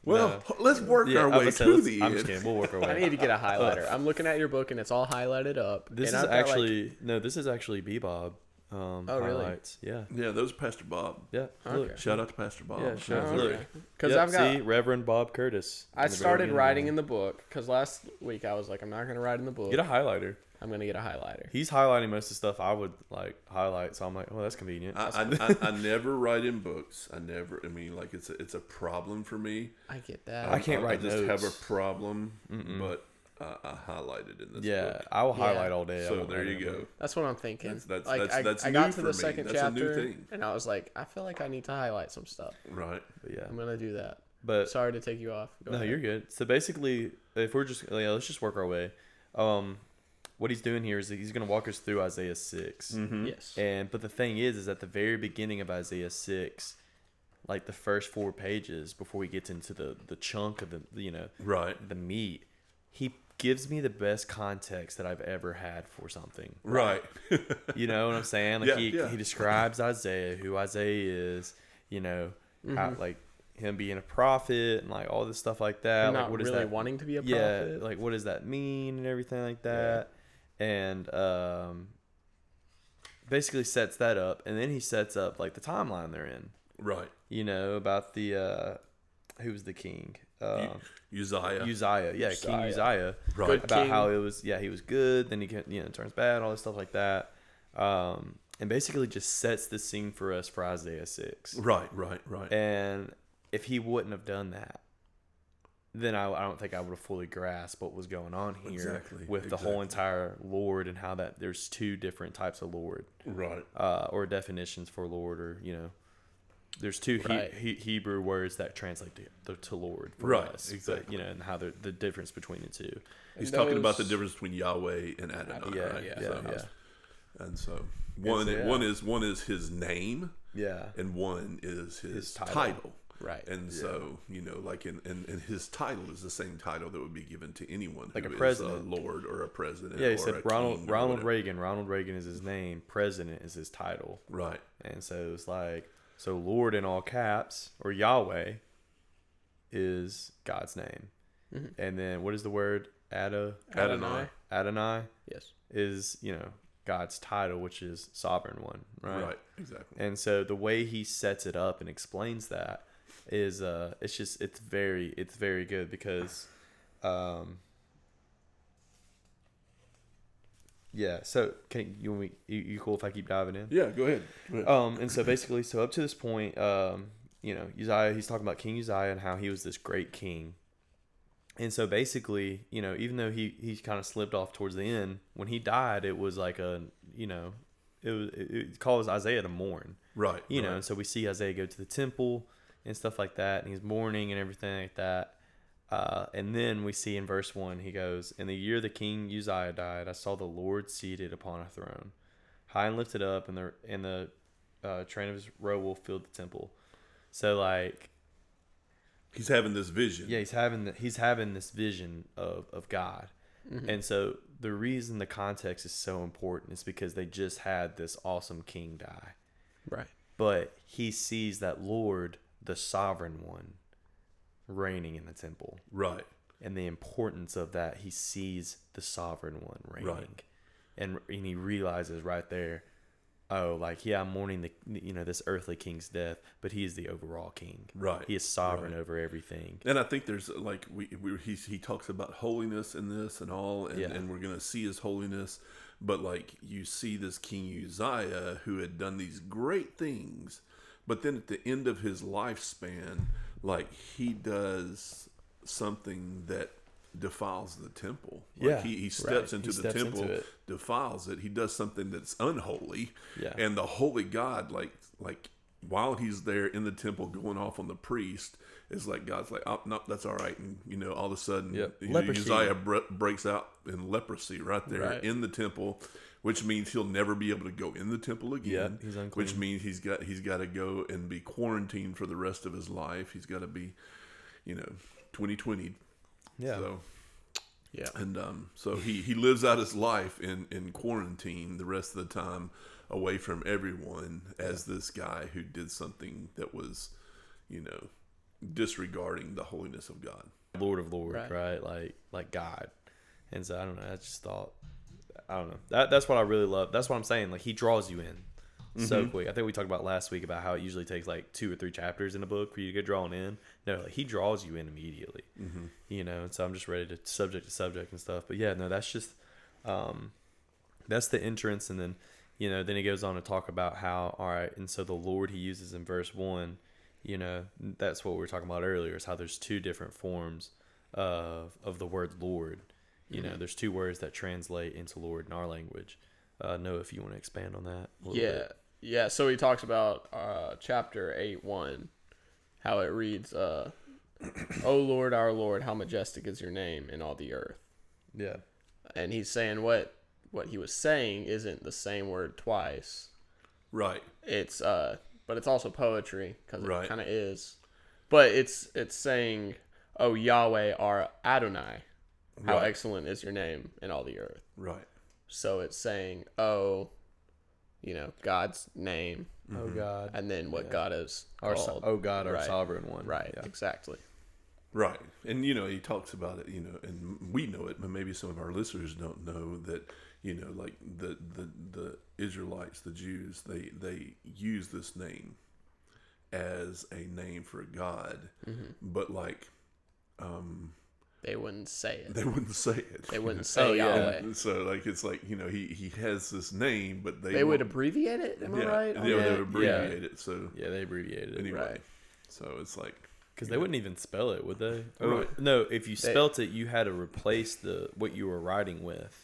Well, No. let's work Yeah, our way was to the let's- I'm just kidding. We'll work our way. I need to get a highlighter. I'm looking at your book and it's all highlighted up. This and is I've got, like- actually no. This is actually Bebob. Um, Oh, really? highlights. Yeah. Yeah, those Pastor Bob. Yeah. Look. Okay. Shout out to Pastor Bob. Yeah, shout out Oh, okay. Because Yep, I've got. see Reverend Bob Curtis. I in the very started writing in the book because last week I was like, I'm not going to write in the book. Get a highlighter. I'm going to get a highlighter. He's highlighting most of the stuff I would like highlight. So I'm like, oh, that's convenient. I, I, I, I never write in books. I never. I mean, like it's a, it's a problem for me. I get that. I can't write I just notes. have a problem, but uh, I highlighted in this yeah, book. I will Yeah. highlight all day. So there you go. book. That's what I'm thinking. That's- that's- like that's- I, that's I new got to the me. second That's a new chapter thing. and I was like, I feel like I need to highlight some stuff. Right. But yeah. I'm gonna do that. But Sorry to take you off. Go no, ahead. you're good. So basically, if we're just yeah, let's just work our way. Um, what he's doing here is he's going to walk us through Isaiah 6 Mm-hmm. Yes. And but the thing is, is at the very beginning of Isaiah six, like the first four pages before he gets into the the chunk of the you know Right. the meat, he gives me the best context that I've ever had for something. Right. You know what I'm saying? Like Yeah, he yeah. he describes Isaiah, who Isaiah is, you know, how, like him being a prophet and like all this stuff like that. And like not what is really that? wanting to be a prophet? yeah, like what does that mean and everything like that. And um basically sets that up and then he sets up like the timeline they're in. right. You know, about the uh who was the king? Uh, Uzziah. Uzziah, yeah, King Uzziah. Uzziah, Right. Good about king. how it was, yeah, he was good, then he can, you know turns bad, all this stuff like that, um, and basically just sets the scene for us for Isaiah six. Right. Right. Right. And if he wouldn't have done that, then I, I don't think I would have fully grasped what was going on here Exactly, with the whole entire Lord and how that there's two different types of Lord, right. uh, or definitions for Lord, or you know. There's two Right. he, Hebrew words that translate to, to Lord for Right, us, exactly. but, you know, and how the the difference between the two. He's And talking about the difference between Yahweh and Adonai. Yeah, right? yeah, So- yeah. And so one yeah. one is one is his name, Yeah. and one is his, His title. title. Right. And so you know, like, in, and, and his title is the same title that would be given to anyone Like who a is president. lord or a president. Yeah, he said a Ronald Ronald. Reagan. Ronald Reagan is his name. President is his title. Right. And so it's like so Lord in all caps or Yahweh is God's name. Mm-hmm. And then what is the word Ada Adonai. Adonai Yes. is, you know, God's title, which is sovereign one, right? Right. Exactly. And so the way he sets it up and explains that is uh it's just it's very it's very good because um yeah, so can you want me you, you cool if I keep diving in? Yeah. Go ahead. Go ahead. Um, and so basically, so up to this point, um, you know, Uzziah, he's talking about King Uzziah and how he was this great king. And so basically, you know, even though he he kind of slipped off towards the end, when he died, it was like a, you know, it was it, calls Isaiah to mourn, right. you know. And so we see Isaiah go to the temple and stuff like that, and he's mourning and everything like that. Uh, and then we see in verse one, he goes, "In the year the king Uzziah died, I saw the Lord seated upon a throne, high and lifted up, and the and the uh, train of his robe filled the temple." So like, He's having this vision. yeah, he's having the, he's having this vision of of God, and so the reason the context is so important is because they just had this awesome king die, Right. but he sees that Lord, the sovereign one, reigning in the temple. Right. and the importance of that he sees the sovereign one reigning Right. and and he realizes right there oh like yeah i'm mourning the you know this earthly king's death but he is the overall king Right. he is sovereign Right. over everything And I think there's like we, we he he talks about holiness in this and all, and, Yeah. and we're gonna see his holiness. But like you see this King Uzziah who had done these great things, but then at the end of his lifespan, like he does something that defiles the temple. Like Yeah, he, he steps right. into He the steps temple, into defiles it. He does something that's unholy. Yeah. And the holy God, like like while he's there in the temple going off on the priest, is like God's like, oh no, that's all right. And you know, all of a sudden, Yep. you know, Uzziah bre- breaks out in leprosy right there Right. in the temple, which means he'll never be able to go in the temple again. Yeah, he's unclean. Which means he's got he's got to go and be quarantined for the rest of his life. He's got to be, you know, twenty twenty. Yeah. So Yeah. and um, so he, he lives out his life in, in quarantine the rest of the time away from everyone as this guy who did something that was, you know, disregarding the holiness of God. Lord of Lords, Right. right? Like like God. And so I don't know. I just thought I don't know. That that's what I really love. That's what I'm saying. Like he draws you in so quick. I think we talked about last week about how it usually takes like two or three chapters in a book for you to get drawn in. No, like, he draws you in immediately. You know, and so I'm just ready to subject to subject and stuff. But yeah, no, that's just um that's the entrance and then you know then he goes on to talk about how all right and so the lord he uses in verse 1 you know that's what we were talking about earlier is how there's two different forms of of the word lord you know there's two words that translate into lord in our language uh know if you want to expand on that a little Yeah. bit. Yeah. So he talks about uh, chapter 8 1, how it reads, uh, O Lord, our Lord, how majestic is your name in all the earth. yeah And he's saying what what he was saying isn't the same word twice. Right. It's uh, but it's also poetry because it Right. kind of is. But it's it's saying, "Oh Yahweh, our Adonai, how Right. excellent is your name in all the earth." Right. So it's saying, "Oh, you know, God's name, oh god and then what Yeah. God is our so- called." oh god our Right. sovereign one right, yeah exactly. Right. And, you know, he talks about it, you know, and we know it, but maybe some of our listeners don't know that, you know, like the, the, the Israelites, the Jews, they, they use this name as a name for God, but like, um, They wouldn't say it. they wouldn't say it. They wouldn't say Oh, yeah. Yahweh. So like it's like you know he he has this name, but they They would abbreviate it. Am I yeah, right? Yeah, they would abbreviate it. So yeah they abbreviated it anyway, Right. so it's like Because they wouldn't even spell it, would they? Or, Right. No, if you They- spelt it, you had to replace the what you were writing with.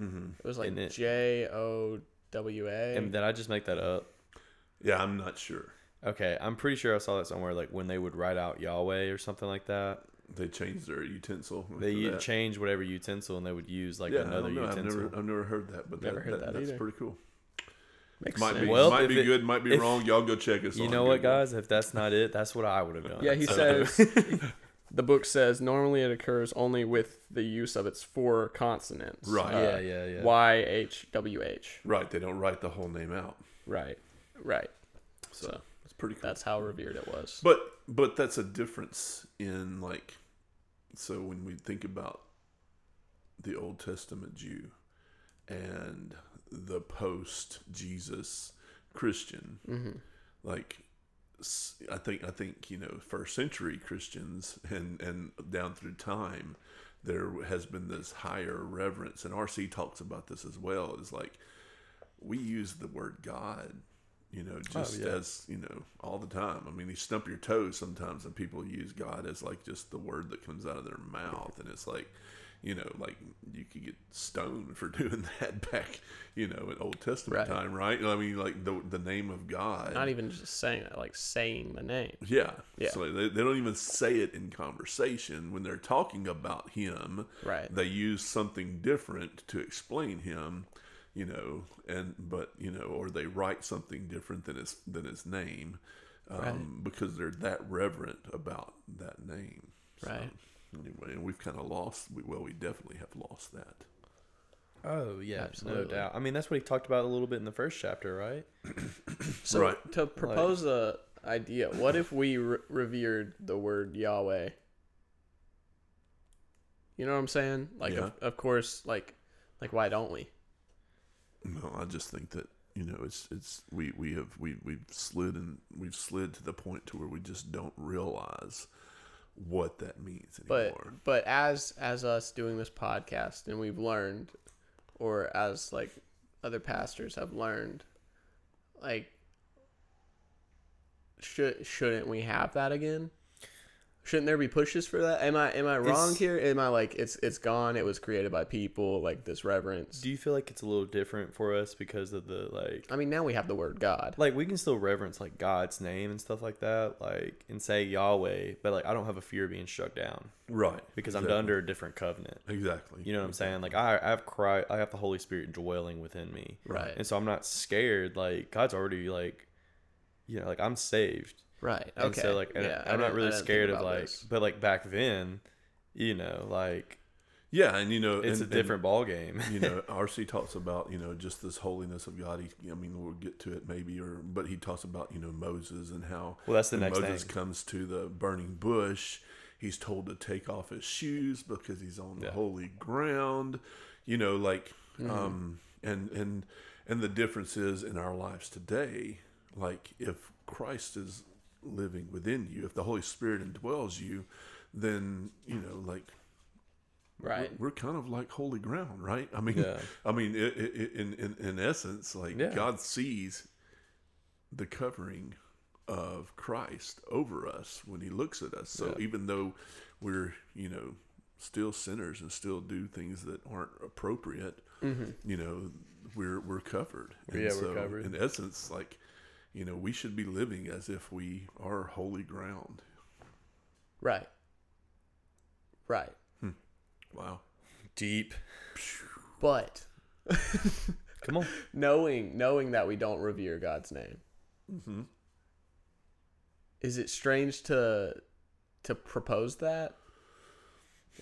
Mm-hmm. It was like And J O W A. And did I just make that up? yeah, I'm not sure. Okay, I'm pretty sure I saw that somewhere. Like when they would write out Yahweh or something like that, They changed their utensil. they that. change whatever utensil and they would use like yeah, another utensil. I've utensil. never I've never heard that, but Never that, heard that that's either. pretty cool. Makes Might sense. be Well, might be it- good, might be if- wrong. Y'all go check us. You know what, Google. guys? If that's not it, that's what I would have done. Yeah, he So- says the book says normally it occurs only with the use of its four consonants. Right. Uh, Yeah, yeah, yeah. Y H W H. Right, they don't write the whole name out, Right. Right. so, So it's pretty cool. that's how revered it was. But but that's a difference in like so when we think about the Old Testament Jew and the post Jesus Christian, Mm-hmm. like I think I think you know first century Christians and and down through time there has been this higher reverence and RC talks about this as well is like we use the word God you know oh, just yeah. as you know all the time I mean you stump your toes sometimes and people use God as like just the word that comes out of their mouth and it's like you know like you could get stoned for doing that back you know in Old Testament Right. time right I mean like the the name of God Not even just saying it, like saying the name. yeah. Yeah. So they, they don't even say it in conversation. When they're talking about him, Right. they use something different to explain him, you know, and but you know, or they write something different than his than his name, um, Right. because they're that reverent about that name. So, Right. Anyway, and we've kind of lost. We, well, we definitely have lost that. Oh yeah, Absolutely. no doubt. I mean, that's what he talked about a little bit in the first chapter, right? So Right. to propose a idea, what if we re- revered the word Yahweh? You know what I'm saying? Like, Yeah. of, of course, like, like why don't we? No, I just think that you know it's it's we we have we we've slid and we've slid to the point to where we just don't realize what that means But but as as us doing this podcast, and we've learned, or as like other pastors have learned, like should shouldn't we have that again? Shouldn't there be pushes for that? Am I am I wrong It's- here? Am I like it's it's gone? It was created by people like this reverence. Do you feel like it's a little different for us because of the like I mean, now we have the word God. like we can still reverence like God's name and stuff like that, like and say Yahweh, but like I don't have a fear of being struck down Right. because I'm under a different covenant. Exactly. You know what I'm saying? Like I, I have Christ, I have the Holy Spirit dwelling within me, Right. and so I'm not scared. Like God's already like, you know, like I'm saved, Right. and Okay. so like and yeah, I I'm not really scared of like, this. but like back then, you know, like Yeah, and you know, it's and, a different ball game. You know, RC talks about you know just this holiness of God. He, I mean, we'll get to it maybe, or but he talks about you know Moses and how Well, that's the next Moses thing. comes to the burning bush. He's told to take off his shoes because he's on the Yeah. holy ground. You know, like, Mm-hmm. um, and and and the difference is in our lives today. Like, if Christ is living within you, if the Holy Spirit indwells you, then you know, like right. we're, we're kind of like holy ground, right? I mean, Yeah. I mean, i i in, in in essence, like Yeah. God sees the covering of Christ over us when He looks at us. So Yeah. even though we're you know still sinners and still do things that aren't appropriate, mm-hmm. you know, we're we're covered. And Yeah, we're so covered. In essence, like you know, we should be living as if we are holy ground. Right. Right. Wow. Deep. But Come on. knowing knowing that we don't revere God's name, Mm-hmm. is it strange to to propose that?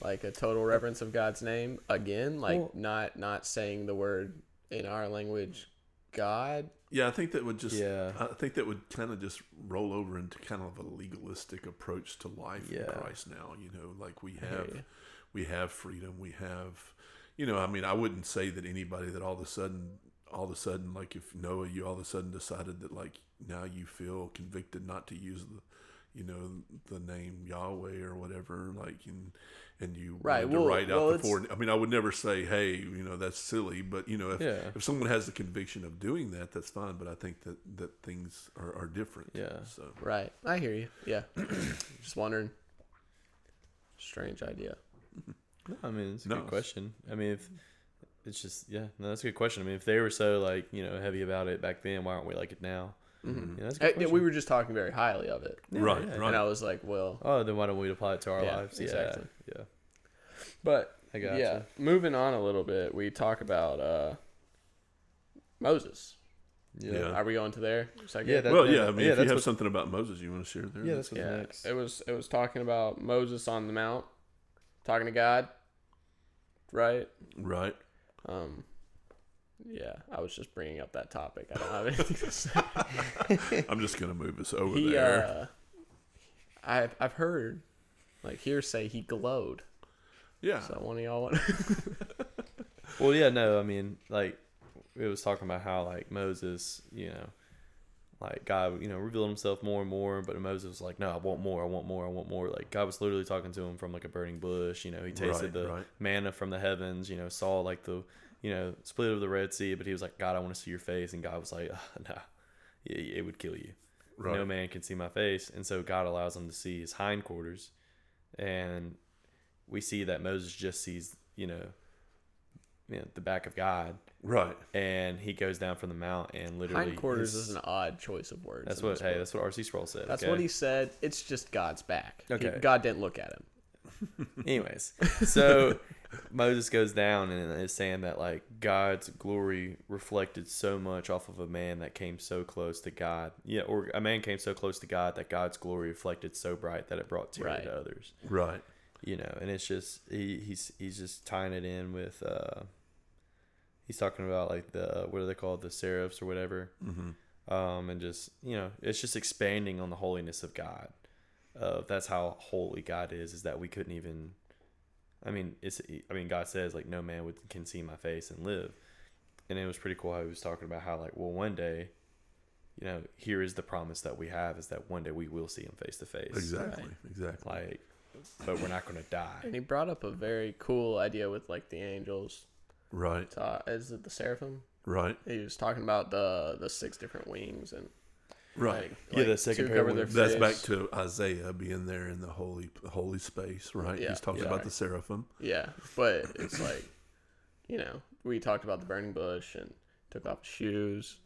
Like a total reverence of God's name again, like Well- not not saying the word in our language, God. Yeah, I think that would just. Yeah. I think that would kind of just roll over into kind of a legalistic approach to life in Christ now. You know, like we have, you. we have freedom. We have, you know, I mean, I wouldn't say that anybody that all of a sudden, all of a sudden, like if Noah, you all of a sudden decided that like now you feel convicted not to use the, you know, the name Yahweh or whatever, like and and you Right, wanted to well- write well, out the four. I mean, I would never say, hey, you know, that's silly, but you know, if Yeah. if someone has the conviction of doing that, that's fine. But I think that that things are, are different. Yeah. So Right. I hear you. Yeah. Just wondering. Strange idea. No, I mean it's a No, good question. I mean, if it's just yeah, no, that's a good question. I mean, if they were so like you know heavy about it back then, why aren't we like it now? Yeah, that's a good question. we were just talking very highly of it, Yeah, right, yeah. right. and I was like, well, Oh, then why don't we apply it to our Yeah, lives? exactly. Yeah, yeah. but I got yeah. Moving on a little bit, we talk about uh, Moses. Yeah. Yeah. Are we going to there? Second? Yeah, that- well, yeah, yeah. I mean, yeah, if you have something about Moses you want to share there, Yeah, that's what's yeah. next. It was it was talking about Moses on the mount, talking to God, right? right. Um, yeah, I was just bringing up that topic. I don't have anything to say. I'm just gonna move us over he, there. uh, I've I've heard, like hearsay, he glowed. yeah. So one of y'all want? Well, yeah, no, I mean, like, it was talking about how, like, Moses, you know, like, God, you know, revealed himself more and more, but Moses was like, no, I want more, I want more, I want more. Like, God was literally talking to him from, like, a burning bush, you know, he tasted Right, the right. manna from the heavens, you know, saw, like, the, you know, split of the Red Sea, but he was like, God, I want to see your face. And God was like, no, it, it would kill you. right. no man can see my face and so god allows him to see his hindquarters and we see that moses just sees you know, you know the back of god right. and he goes down from the mount and literally Hindquarters is an odd choice of words. that's what hey book. that's what rc sproul said That's okay? what he said. It's just God's back. He- Okay. God didn't look at him. Anyways so moses goes down and is saying that like god's glory reflected so much off of a man that came so close to god yeah or a man came so close to god that god's glory reflected so bright that it brought terror Right. to others Right. you know and it's just he, he's he's just tying it in with uh he's talking about like the what are they called the seraphs or whatever Mm-hmm. um and just you know it's just expanding on the holiness of god uh that's how holy god is is that we couldn't even i mean it's i mean god says like no man would can see my face and live and it was pretty cool how he was talking about how like well one day you know here is the promise that we have is that one day we will see him face to face Exactly. Right. Exactly. like but we're not going to die And he brought up a very cool idea with like the angels. Right. Uh, is it the seraphim? Right. He was talking about the the six different wings and Right. Yeah, the second to cover That's face. back to Isaiah being there in the holy holy space, right? Yeah, He's talking yeah. about the seraphim. Yeah, but it's like, you know, we talked about the burning bush and took off his shoes.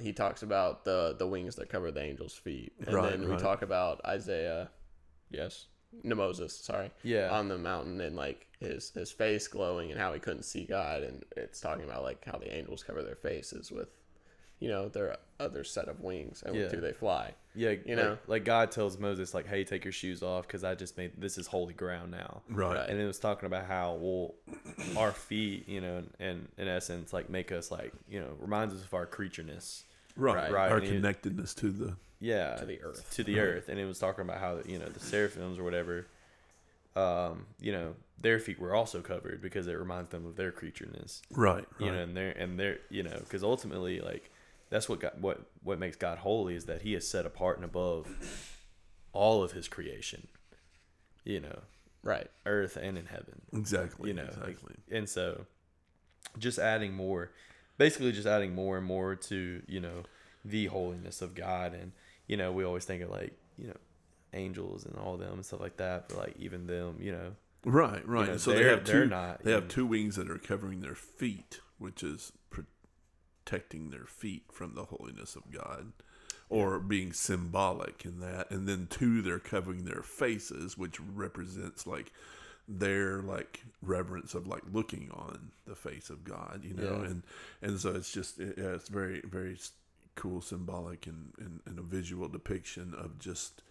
He talks about the the wings that cover the angel's feet, and Right, then we right. talk about Isaiah, yes, no Moses, sorry, Yeah. on the mountain and like his his face glowing and how he couldn't see God, and it's talking about like how the angels cover their faces with, you know, their other set of wings and Yeah. with who they fly. Yeah, You like, know? like God tells Moses, like, "Hey, take your shoes off, because I just made this is holy ground now." Right. Right. And it was talking about how well our feet, you know, and in essence, like make us like you know reminds us of our creatureness. Right. Right, Our and he- connectedness to the Yeah, To the earth. to the earth, and it was talking about how you know the seraphims or whatever, um, you know, their feet were also covered because it reminds them of their creatureness. right. you right. know, and they're and they're you know, because ultimately, like that's what God, what what makes God holy is that He is set apart and above all of His creation, you know, Right. earth and in heaven, exactly. you know, like, exactly. and so just adding more, basically, just adding more and more to you know the holiness of God, and you know, we always think of like you know angels and all them and stuff like that, but like even them, you know, Right, right. know, so they have they're two. not they have even- two wings that are covering their feet, which is protecting their feet from the holiness of God, or being symbolic in that. And then two, they're covering their faces, which represents like their like reverence of like looking on the face of God, you know. Yeah. And and so it's just it, yeah, it's very very cool, symbolic, and, and and a visual depiction of just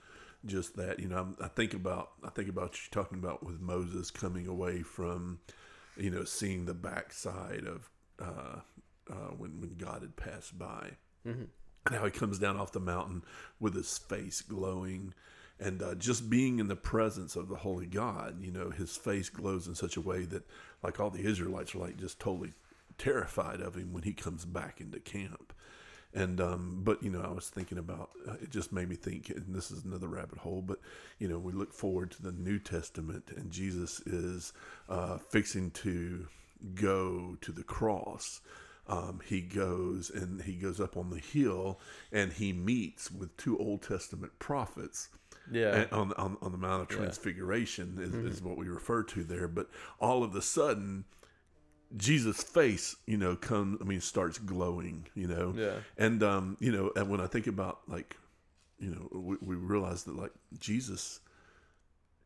just that you know I'm, i think about i think about you talking about with moses coming away from you know seeing the backside of uh, uh, when when god had passed by Mm-hmm. and how he comes down off the mountain with his face glowing and uh, just being in the presence of the holy god you know his face glows in such a way that like all the israelites are like just totally terrified of him when he comes back into camp and um, but you know, I was thinking about uh, it. Just made me think, and this is another rabbit hole. But you know, we look forward to the New Testament, and Jesus is uh, fixing to go to the cross. Um, he goes and he goes up on the hill, and he meets with two Old Testament prophets. yeah, on, on on the Mount of Yeah. Transfiguration is, is what we refer to there. But all of a sudden, Jesus' face, you know, comes. I mean, starts glowing. You know, Yeah. And um, you know, and when I think about like, you know, we, we realize that like Jesus,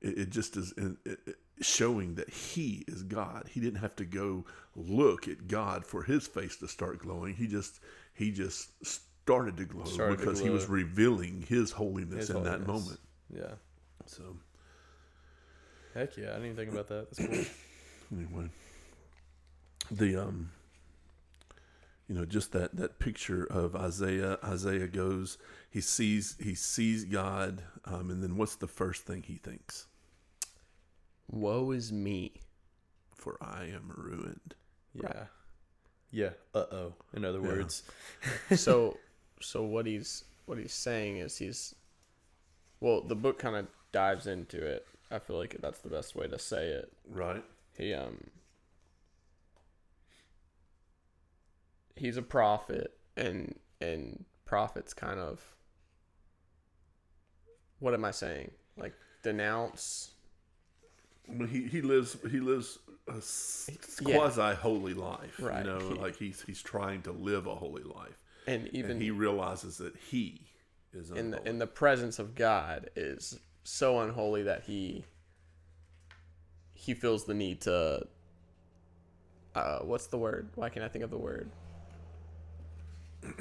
it, it just is it, it, showing that He is God. He didn't have to go look at God for His face to start glowing. He just he just started to glow Started to because He was revealing His holiness His in that moment. yeah. So Heck yeah, I didn't even think about that. That's cool. anyway the um you know just that that picture of isaiah isaiah goes he sees he sees god um and then what's the first thing he thinks Woe is me. for i am ruined Yeah. Yeah. Uh oh. In other Yeah. words. so so what he's what he's saying is he's well the book kind of dives into it i feel like that's the best way to say it right he um he's a prophet and and prophets kind of what am i saying like denounce he he lives he lives a s- Yeah. quasi holy life Right. you know He- like he's he's trying to live a holy life and even and he realizes that he is in the in the presence of God is so unholy that he he feels the need to uh what's the word? Why can't I think of the word?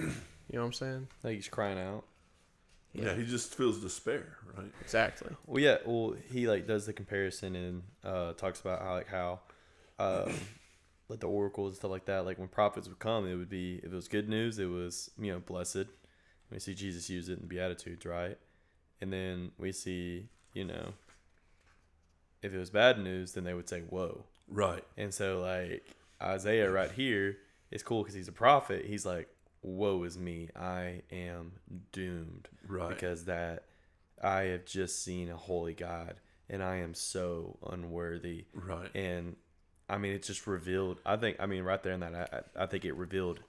You know what I'm saying? Like he's crying out. Yeah he just feels despair right Exactly. Well, yeah. Well, he like does the comparison and uh, talks about how like how, um, like the oracles and stuff like that. Like when prophets would come, it would be if it was good news, it was you know blessed. We see Jesus use it in the Beatitudes, right? And then we see you know, if it was bad news, then they would say whoa, right And so like Isaiah right here is cool because he's a prophet. He's like, woe is me, I am doomed right because that I have just seen a holy God and I am so unworthy. right And I mean, it just revealed. I think. I mean, right there in that, I, I I think it revealed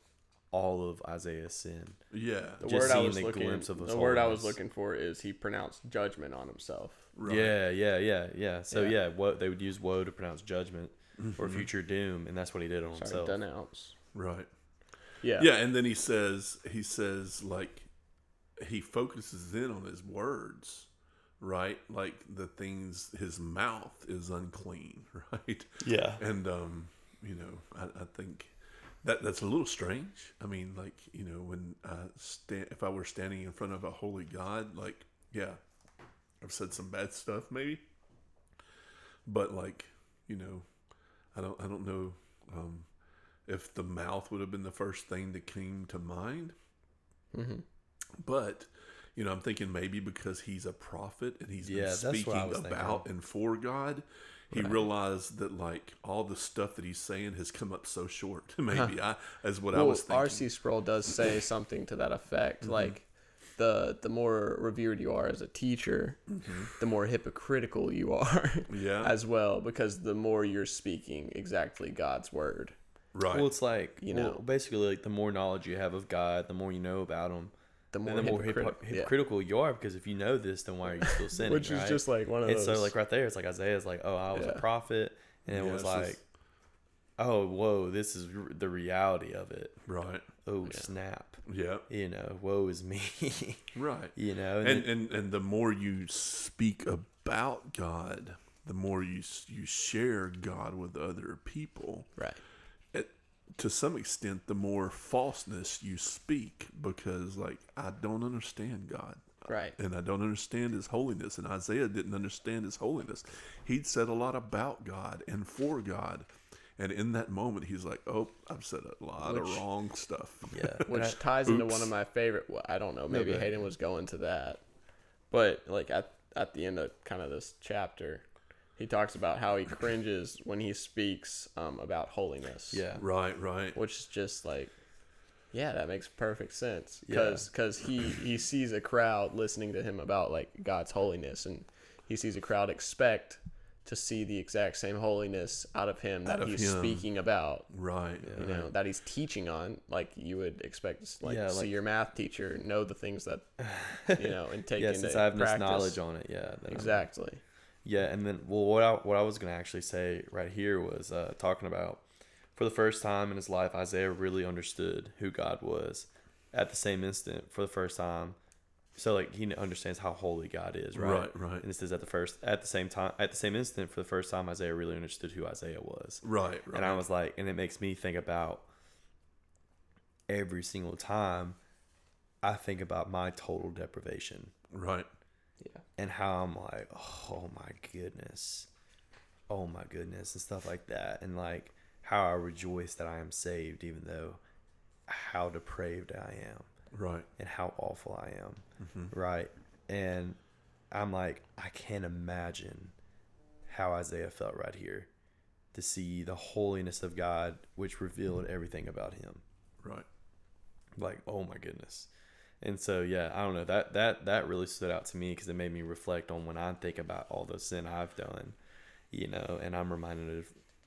all of Isaiah's sin. Yeah. The Just word I was the looking glimpse of the word I was looking for is he pronounced judgment on himself. Right. Yeah, yeah, yeah, yeah. So Yeah. yeah, what they would use woe to pronounce judgment or Mhm. future doom, and that's what he did on Sorry, himself. denounce. Right. Yeah. Yeah, and then he says he says like he focuses in on his words, right? Like the things his mouth is unclean, right? Yeah. And um, you know, I, I think that that's a little strange. I mean, like you know, when I stand, if I were standing in front of a holy God, like yeah, I've said some bad stuff maybe, but like you know, I don't I don't know um, if the mouth would have been the first thing that came to mind, hmm but. You know, I'm thinking maybe because he's a prophet and he's Yeah, been that's what I speaking was thinking. about and for God, he Right. realized that like all the stuff that he's saying has come up so short. Maybe I, as what I was thinking. R.C. Sproul does say something to that effect. Mm-hmm. Like the the more revered you are as a teacher, the more hypocritical you are Mm-hmm. Yeah, as well, because the more you're speaking exactly God's word. Right. Well, it's like You well, know. basically like the more knowledge you have of God, the more you know about Him, The more, and the more hypo- hypocritical, yeah. you are. Because if you know this, then why are you still sinning? which is right? just like one of and those. so like right there, it's like Isaiah's like, oh, I was Yeah. a prophet, and it Yeah, was it's just- like, oh, whoa, this is r- the reality of it. right. Oh snap, Yeah, you know, woe is me, right. you know, And then- and and the more you speak about God, the more you you share God with other people. right. To some extent, the more falseness you speak, because like I don't understand God. Right. and I don't understand his holiness. And Isaiah didn't understand his holiness. He'd said a lot about God and for God. And in that moment, he's like, "Oh, I've said a lot Which- of wrong stuff." yeah, Which ties into one of my favorite. well, I don't know. Maybe. Hayden was going to that, but like at at the end of kind of this chapter, he talks about how he cringes when he speaks um, about holiness. yeah, Right, right. which is just like yeah that makes perfect sense Yeah. because he he sees a crowd listening to him about like god's holiness and he sees a crowd expect to see the exact same holiness out of him that of he's him. speaking about Right. you know that he's teaching on like you would expect to, like Yeah, see like- your math teacher know the things that you know and take yeah. into Since I have this practice. knowledge on it, yeah, then I'm- exactly Yeah, and then well, what I, what I was gonna actually say right here was uh, talking about for the first time in his life, Isaiah really understood who God was. At the same instant, for the first time, so like he understands how holy God is, right? Right, right. And this is at the first, at the same time, at the same instant, for the first time, Isaiah really understood who Isaiah was. Right, right. And I was like, and it makes me think about every single time I think about my total deprivation right. And how I'm like, oh my goodness, oh my goodness, and stuff like that, and like how I rejoice that I am saved, even though how depraved I am Right. and how awful I am, Mm-hmm. right? And I'm like, I can't imagine how Isaiah felt right here to see the holiness of God, which revealed everything about him Right. like oh my goodness and so yeah i don't know that that that really stood out to me because it made me reflect on when i think about all the sin i've done you know and i'm reminded of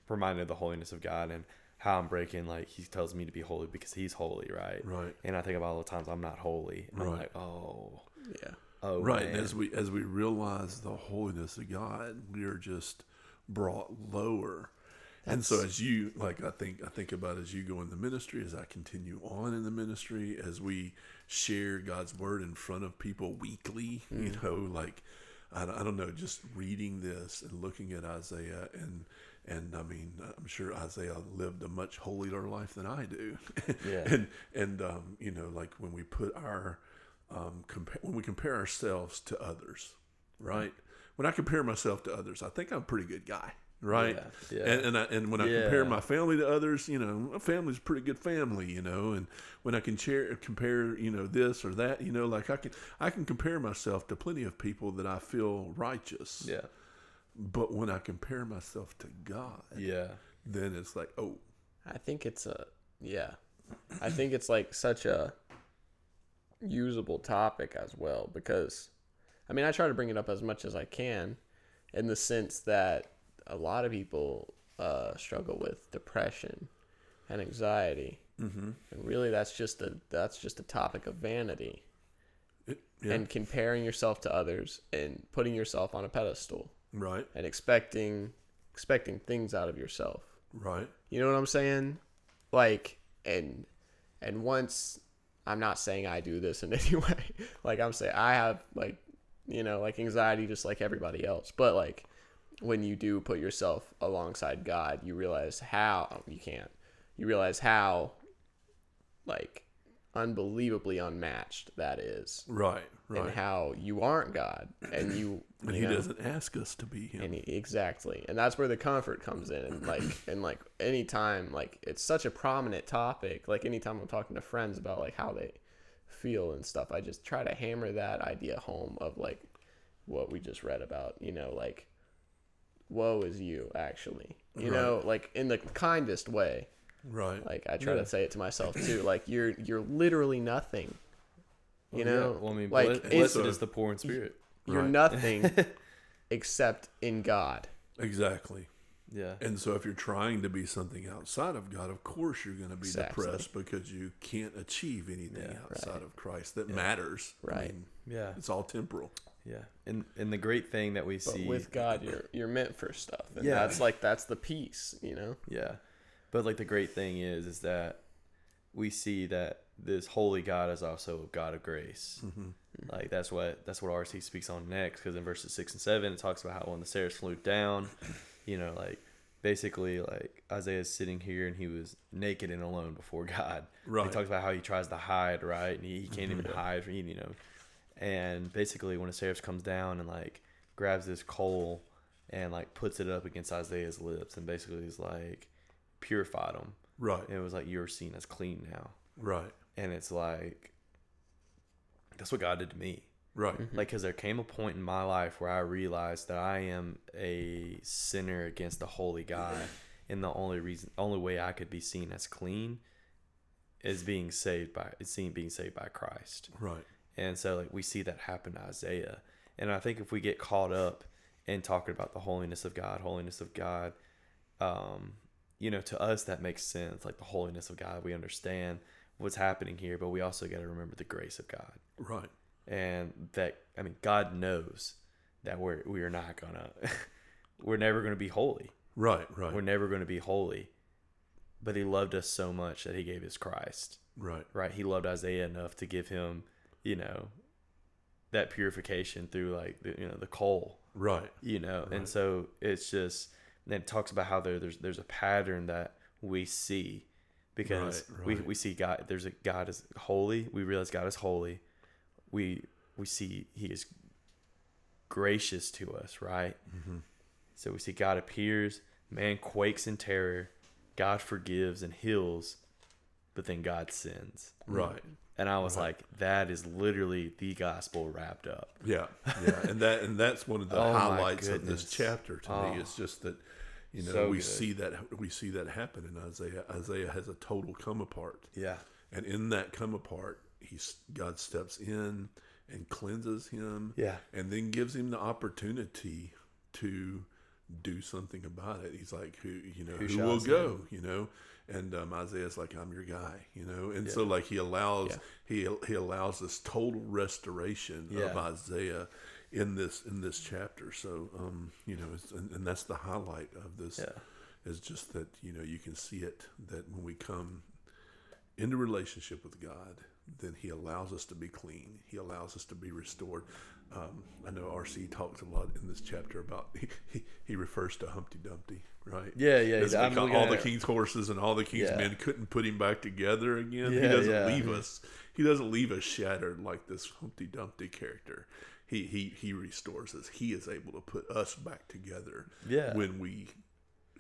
reminded of the holiness of god and how i'm breaking like he tells me to be holy because he's holy right Right. and i think about all the times i'm not holy and i'm Right. like oh yeah oh right. And man. as we as we realize the holiness of God, we are just brought lower. And so as you like I think I think about as you go in the ministry, as I continue on in the ministry, as we share God's word in front of people weekly, you know, like I, don't- I don't know, just reading this and looking at Isaiah and and I mean I'm sure Isaiah lived a much holier life than I do. Yeah. and and um, you know, like when we put our um, compa- when we compare ourselves to others, right? When I compare myself to others, I think I'm a pretty good guy, right? Yeah, yeah. And and, I, and when I Yeah. compare my family to others, you know, my family's a pretty good family, you know. And when I can share, compare, you know, this or that, you know, like I can I can compare myself to plenty of people that I feel righteous. yeah But when I compare myself to God, yeah then it's like, oh, I think it's a yeah. I think it's like such a usable topic as well because I mean I try to bring it up as much as I can in the sense that a lot of people uh, struggle with depression and anxiety Mm-hmm. And really, that's just a that's just a topic of vanity It- yeah. and comparing yourself to others and putting yourself on a pedestal right. and expecting expecting things out of yourself. Right. You know what I'm saying? Like and and once I'm not saying I do this in any way. like I'm saying I have like you know, like anxiety just like everybody else. But like when you do put yourself alongside God, you realize how oh, you can't. You realize how like unbelievably unmatched that is. Right. Right. And how you aren't God and you and you he know, doesn't ask us to be him. and he- exactly and that's where the comfort comes in and like and like anytime like it's such a prominent topic like anytime i'm talking to friends about like how they feel and stuff i just try to hammer that idea home of like what we just read about you know like woe is you actually you Right. know like in the kindest way right. like i try Yeah. to say it to myself too like you're you're literally nothing you Well, yeah. know well, I mean, like blessed, is the poor in spirit. you're Right. nothing except in god exactly. Yeah. And so if you're trying to be something outside of God, of course you're going to be Exactly. depressed because you can't achieve anything Yeah. outside Right. of Christ that matters. I Right. mean, Yeah. it's all temporal. Yeah. And and the great thing that we but see with God, you're you're meant for stuff, and Yeah. that's like that's the peace, you know. Yeah. But like the great thing is is that we see that this holy God is also a God of grace. Mm-hmm. Like that's what that's what RC speaks on next because in verses six and seven it talks about how when the seraphs flew down, you know, like basically like Isaiah's sitting here and he was naked and alone before God. Right. He talks about how he tries to hide, right, and he, he can't even mm-hmm. hide from you know. And basically, when the seraphs comes down and like grabs this coal and like puts it up against Isaiah's lips, and basically is like purified him. Right. And it was like you're seen as clean now, Right. and it's like that's what God did to me. Right. Mm-hmm. Like, because there came a point in my life where I realized that I am a sinner against the holy God, and the only reason, only way I could be seen as clean is being saved by, is seeing being saved by Christ. Right. And so, like, we see that happen to Isaiah. And I think if we get caught up in talking about the holiness of God, holiness of God, um, you know, to us that makes sense. Like the holiness of God, we understand what's happening here, but we also got to remember the grace of God Right. and that I mean God knows that we're we are not gonna we're never gonna be holy. Right. Right. We're never gonna be holy. But he loved us so much that he gave his Christ. Right. Right? He loved Isaiah enough to give him, you know, that purification through like the, you know the coal, Right. you know. Right. And so it's just and it talks about how there, there's there's a pattern that we see because Right, we, right. we see God there's a God is holy. We realize God is holy. We we see He is gracious to us, right? Mm-hmm. So we see God appears, man quakes in terror, God forgives and heals, but then God sins. Right. And I was like, that is literally the gospel wrapped up. Yeah, yeah, and that and that's one of the Oh highlights of this chapter to me. Oh. It's just that you know So we good. see that we see that happen in Isaiah. Isaiah has a total come apart, Yeah. and in that come apart, he's God steps in and cleanses him, Yeah. and then gives him the opportunity to do something about it. He's like, who you know, Who who, will go? You know, and um, Isaiah's like, I'm your guy. You know, and so like he allows Yeah. he he allows this total restoration of Isaiah in this in this chapter. So um, you know, it's, and, and that's the highlight of this Yeah. is just that you know you can see it that when we come into relationship with God, then He allows us to be clean. He allows us to be restored. Um, I know RC talks a lot in this chapter about he, he, he refers to Humpty Dumpty, right? Yeah, yeah. I'm all at the king's horses and all the king's Yeah. men couldn't put him back together again. he doesn't yeah. leave us. He doesn't leave us shattered like this Humpty Dumpty character. He he he restores us. He is able to put us back together Yeah. when we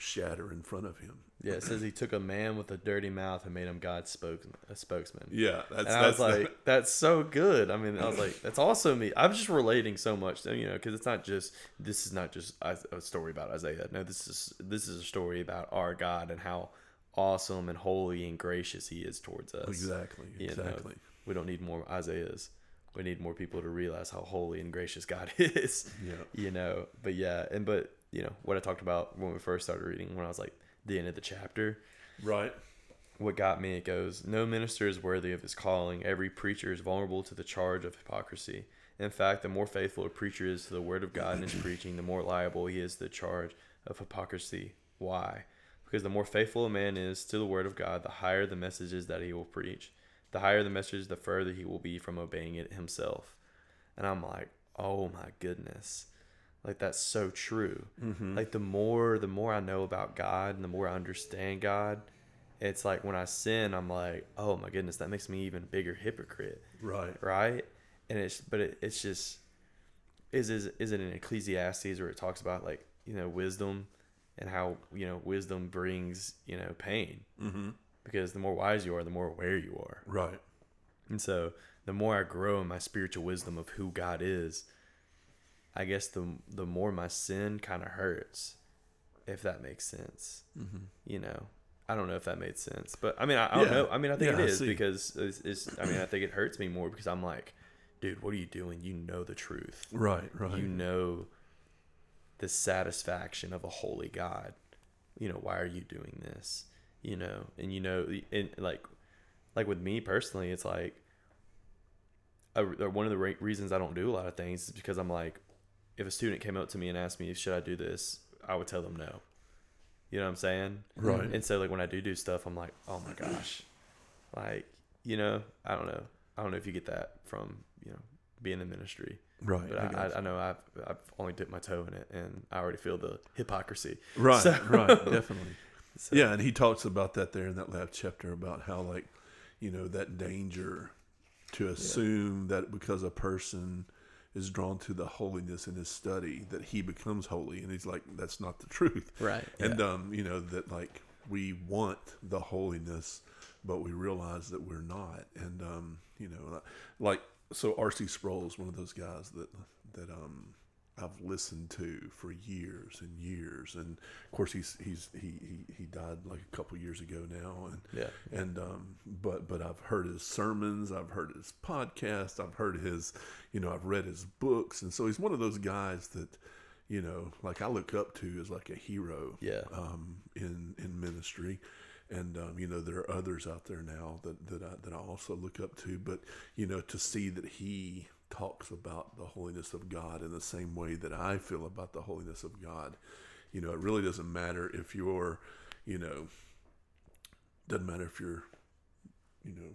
shatter in front of him. Yeah, it says he took a man with a dirty mouth and made him God's spoke, a spokesman. Yeah, that's and I was that's like, that's so good. I mean, I was like, that's also me. I'm just relating so much, you know, because it's not just this is not just a a story about Isaiah. No, this is this is a story about our God and how awesome and holy and gracious He is towards us. exactly You know, exactly. we don't need more Isaiahs. We need more people to realize how holy and gracious God is. Yeah. You know, but yeah, and but you know what I talked about when we first started reading when I was like the end of the chapter. Right. what got me it goes no minister is worthy of his calling. Every preacher is vulnerable to the charge of hypocrisy. In fact the more faithful a preacher is to the word of god in his preaching the more liable he is to the charge of hypocrisy. Why? Because the more faithful a man is to the word of god the higher the messages that he will preach. The higher the message the further he will be from obeying it himself. And i'm like oh my goodness like that's so true Mm-hmm. like the more the more i know about god and the more i understand god it's like when i sin i'm like oh my goodness that makes me even bigger hypocrite Right. right and it's but it, it's just is is is it in ecclesiastes where it talks about like you know wisdom and how you know wisdom brings you know pain Mm-hmm. because the more wise you are the more aware you are Right. and so the more I grow in my spiritual wisdom of who God is, I guess the the more my sin kind of hurts, if that makes sense. Mm-hmm. You know, I don't know if that made sense, but I mean, I, I don't Yeah. know. I mean, I think Yeah, it is because it's, it's. I mean, I think it hurts me more because I'm like, dude, what are you doing? You know the truth. Right. Right. You know the satisfaction of a holy God. You know, why are you doing this? You know, and you know, and like, like with me personally, it's like, a, one of the re- reasons I don't do a lot of things is because I'm like, if a student came up to me and asked me, should I do this? I would tell them no. You know what I'm saying? Right. And so, like, when I do do stuff, I'm like, oh my gosh. Like, you know, I don't know. I don't know if you get that from, you know, being in ministry. right. But I I, I, know I've, I've only dipped my toe in it and I already feel the hypocrisy. right. so- Right. Definitely. So, Yeah, and he talks about that there in that last chapter about how like, you know, that danger to assume that because a person is drawn to the holiness in his study that he becomes holy and he's like that's not the truth. Right. And um, you know, that like we want the holiness but we realize that we're not. And um, you know, like so RC Sproul is one of those guys that that um I've listened to for years and years, and of course he's he's he he, he died like a couple years ago now, and Yeah. and um, but but I've heard his sermons, I've heard his podcast, I've heard his, you know, I've read his books, and so he's one of those guys that, you know, like I look up to as like a hero, Yeah. um, in in ministry. And um, you know there are others out there now that that I, that I also look up to, but you know to see that he talks about the holiness of God in the same way that I feel about the holiness of God. You know, it really doesn't matter if you're, you know, doesn't matter if you're, you know,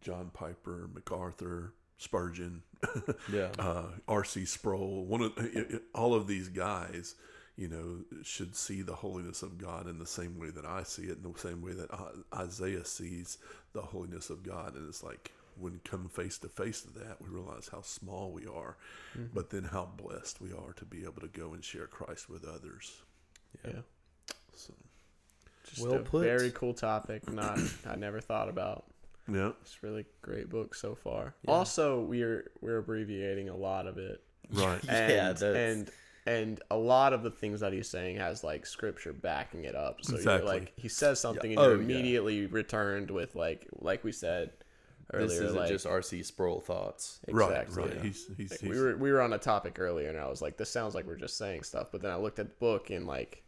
John Piper, MacArthur, Spurgeon, Yeah. uh, R.C. Sproul, one of it, it- all of these guys, you know, should see the holiness of God in the same way that I see it, in the same way that I- Isaiah sees the holiness of God, and it's like when we come face to face to that, we realize how small we are, mm-hmm. but then how blessed we are to be able to go and share Christ with others. Yeah. So, Just Well a put. very cool topic. Not I never thought about. yeah, It's really great book so far. Yeah. Also, we're we're abbreviating a lot of it. right. And, Yeah, that's- and and a lot of the things that he's saying has like scripture backing it up. So Exactly. you're like he says something and Oh, you're yeah. immediately returned with like like we said earlier. this isn't like, just R.C. Sproul thoughts. exactly. Right, right. yeah. He's, he's, Like, he's, we were we were on a topic earlier, and I was like, "This sounds like we're just saying stuff." But then I looked at the book, and like,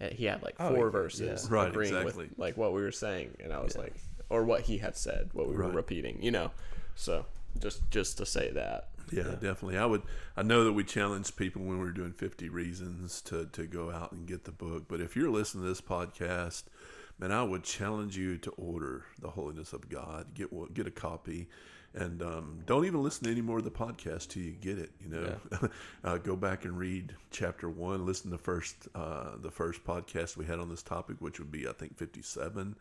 eh, he had like Oh, four yeah. verses Right, agreeing exactly. with like what we were saying, and I was Yeah. like, or what he had said, what we Right. were repeating, you know. So just just to say that, Yeah, definitely. I would. I know that we challenge people when we were doing Fifty Reasons to to go out and get the book. But if you're listening to this podcast, man, I would challenge you to order the Holiness of God. Get get a copy, and um, don't even listen to any more of the podcast till you get it. You know, uh, go back and read chapter one. Listen to first uh, the first podcast we had on this topic, which would be I think fifty seven.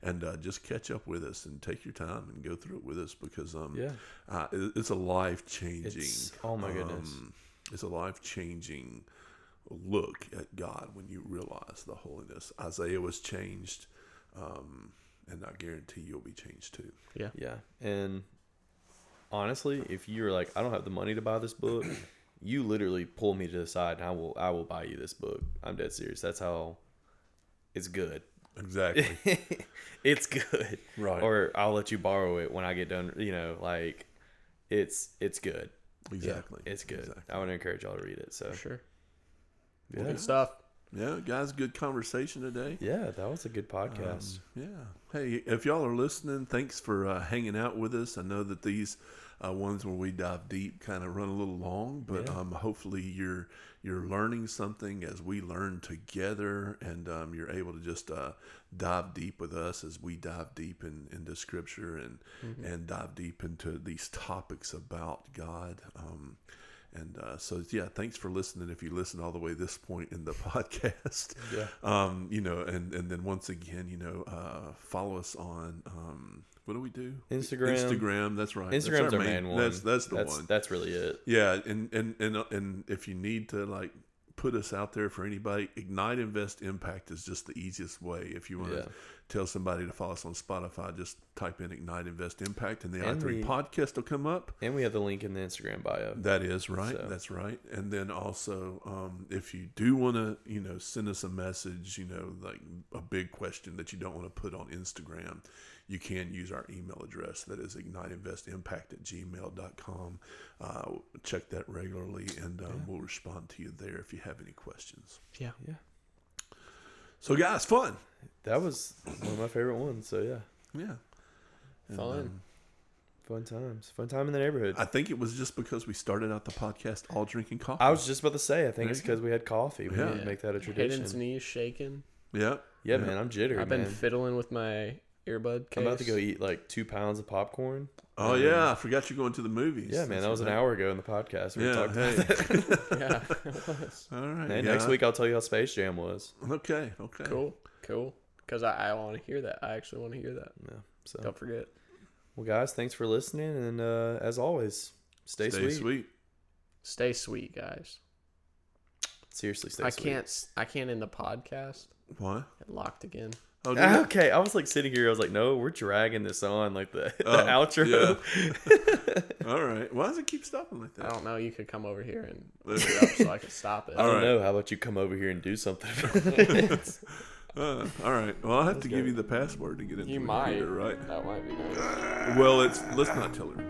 And uh, just catch up with us and take your time and go through it with us because um, Yeah. uh, it- it's a life changing. Oh my goodness. it's a life changing look at God when you realize the holiness. Isaiah was changed, um, and I guarantee you'll be changed too. yeah, Yeah. And honestly, if you're like, I don't have the money to buy this book, you literally pull me to the side and I will I will buy you this book. I'm dead serious. That's how it's good. Exactly. it's good. Right. Or I'll let you borrow it when I get done, you know, like it's it's good. exactly. It's good. Exactly. I would encourage y'all to read it. So for sure. Yeah. Good stuff. Yeah, guys, good conversation today. Yeah, that was a good podcast. Um, yeah. Hey, if y'all are listening, thanks for uh, hanging out with us. I know that these uh, ones where we dive deep kind of run a little long, but Yeah. um, hopefully you're you're learning something as we learn together, and um, you're able to just uh, dive deep with us as we dive deep in, into Scripture and and dive deep into these topics about God. Um, and uh, so, yeah, thanks for listening. If you listen all the way this point in the podcast, Yeah. um, you know, and and then once again, you know, uh, follow us on um, what do we do? Instagram. Instagram. That's right. That's Instagram's our main, one. That's that's the that's, one. That's really it. Yeah, and and and uh, and if you need to like put us out there for anybody, Ignite Invest Impact is just the easiest way. If you want Yeah. to tell somebody to follow us on Spotify, just type in Ignite Invest Impact, and the And i3 we- podcast will come up. And we have the link in the Instagram bio. That is right. So- That's right. And then also, um, if you do want to, you know, send us a message, you know, like a big question that you don't want to put on Instagram, you can use our email address. That is igniteinvestimpact at gmail.com. Uh, check that regularly, and um, we'll respond to you there if you have any questions. Yeah. Yeah. So, guys, fun. That was one of my favorite ones. So yeah, Yeah. And, Fun. um, fun times, fun time in the neighborhood. I think it was just because we started out the podcast all drinking coffee. I was just about to say, I think There it's because we had coffee. We Yeah. need to make that a tradition. Hayden's tradition. knees shaking. yeah. Yeah, man, I'm jittery, I've been man. fiddling with my earbud case. I'm about to go eat like two pounds of popcorn. Oh, Um, yeah. I forgot you're going to the movies. Yeah, man, That's that was an hour ago in the podcast. We were Yeah. talking Hey. about that. yeah, it was. All right. And yeah. next week I'll tell you how Space Jam was. Okay. Okay. Cool, cool. Because I, I want to hear that. I actually want to hear that. Yeah. So, Don't forget. well, guys, thanks for listening, and uh, as always, stay, Stay sweet. sweet. Stay sweet, guys. Seriously, stay I sweet. can't. I can't end the podcast. What? Get locked again. Oh, did? Okay, I was like sitting here. I was like, no, we're dragging this on like the, the Oh, outro. All right. Why does it keep stopping like that? I that? don't know. You could come over here and Let's- it up so I could stop it. I don't Alright. know. How about you come over here and do something? Uh, all right. Well, I'll have to give you the password to get into You the might. computer, right? That might be nice. Well, it's let's not tell her.